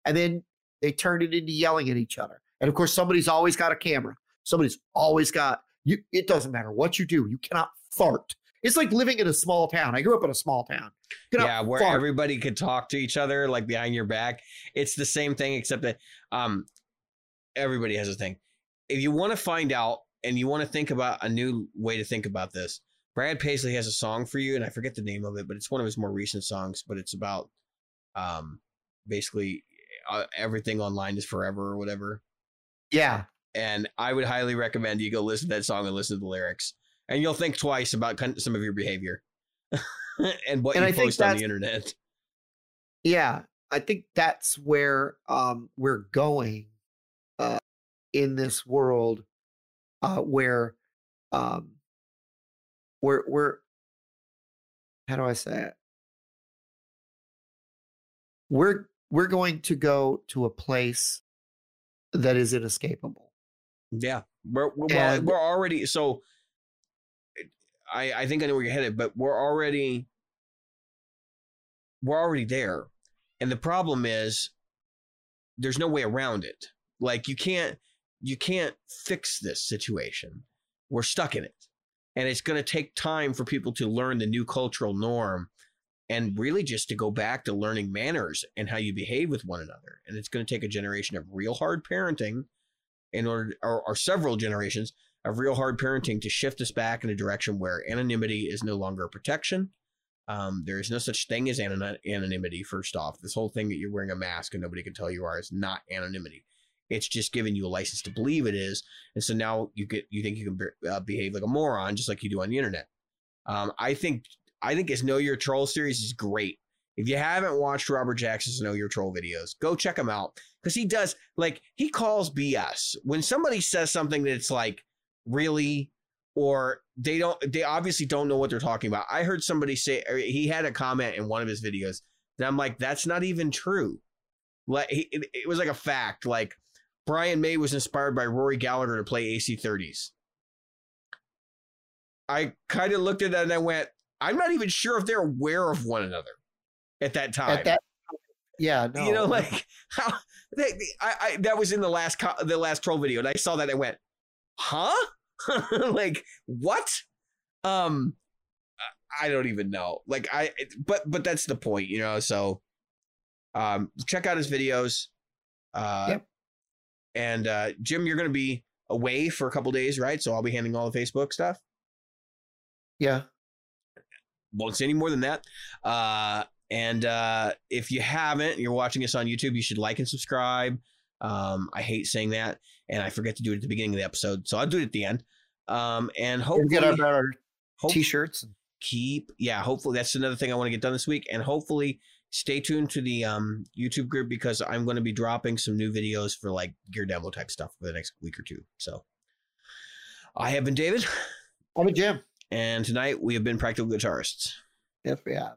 A: And then they turned it into yelling at each other. And of course somebody's always got a camera. Somebody's always got you it doesn't matter what you do you cannot fart it's like living in a small town. I grew up in a small town. You cannot
C: yeah where
A: fart.
C: everybody could talk to each other like behind your back. It's the same thing except that um everybody has a thing. If you want to find out and you want to think about a new way to think about this brad paisley has a song for you and i forget the name of it but it's one of his more recent songs but it's about um basically uh, everything online is forever or whatever.
A: Yeah.
C: And i would highly recommend you go listen to that song and listen to the lyrics and you'll think twice about some of your behavior *laughs* and what
A: And
C: you
A: I
C: post on the internet
A: Yeah, I think that's where um, we're going uh, in this world, uh, where um, we're we're how do I say it? We're we're going to go to a place that is inescapable.
C: Yeah, we're we're,
A: And-
C: we're already so. I I think I know where you're headed, but we're already we're already there, and the problem is there's no way around it. Like you can't you can't fix this situation. We're stuck in it. And it's going to take time for people to learn the new cultural norm and really just to go back to learning manners and how you behave with one another. And it's going to take a generation of real hard parenting in order, or, or several generations of real hard parenting to shift us back in a direction where anonymity is no longer a protection. Um, there is no such thing as anon- anonymity, first off. This whole thing that you're wearing a mask and nobody can tell you are is not anonymity. It's just giving you a license to believe it is, and so now you get you think you can be, uh, behave like a moron just like you do on the internet. Um, I think I think his Know Your Troll series is great. If you haven't watched Robert Jackson's Know Your Troll videos, go check him out because he does like he calls BS when somebody says something that's like really or they don't they obviously don't know what they're talking about. I heard somebody say he had a comment in one of his videos that I'm like that's not even true. Like it, it was like a fact like Brian May was inspired by Rory Gallagher to play AC30s. I kind of looked at that and I went, I'm not even sure if they're aware of one another at that time. At that,
A: yeah, no.
C: You know, like how they, I, I that was in the last the last troll video, and I saw that and I went, huh? *laughs* like what? Um, I don't even know. Like I, but but that's the point, you know. So, um, check out his videos. Uh, yep. And uh, Jim, you're going to be away for a couple days, right? So I'll be handling all the Facebook stuff.
A: Yeah.
C: Won't say any more than that. Uh, and uh, if you haven't, you're watching us on YouTube, you should like and subscribe. Um, I hate saying that, and I forget to do it at the beginning of the episode, so I'll do it at the end. Um, and hopefully,
A: get our, our t-shirts.
C: Keep, yeah. Hopefully, that's another thing I want to get done this week, and hopefully, stay tuned to the um, YouTube group because I'm going to be dropping some new videos for like gear demo type stuff for the next week or two. So I have been David.
A: I'm a Jim.
C: And tonight we have been practical guitarists.
A: Yes, we have.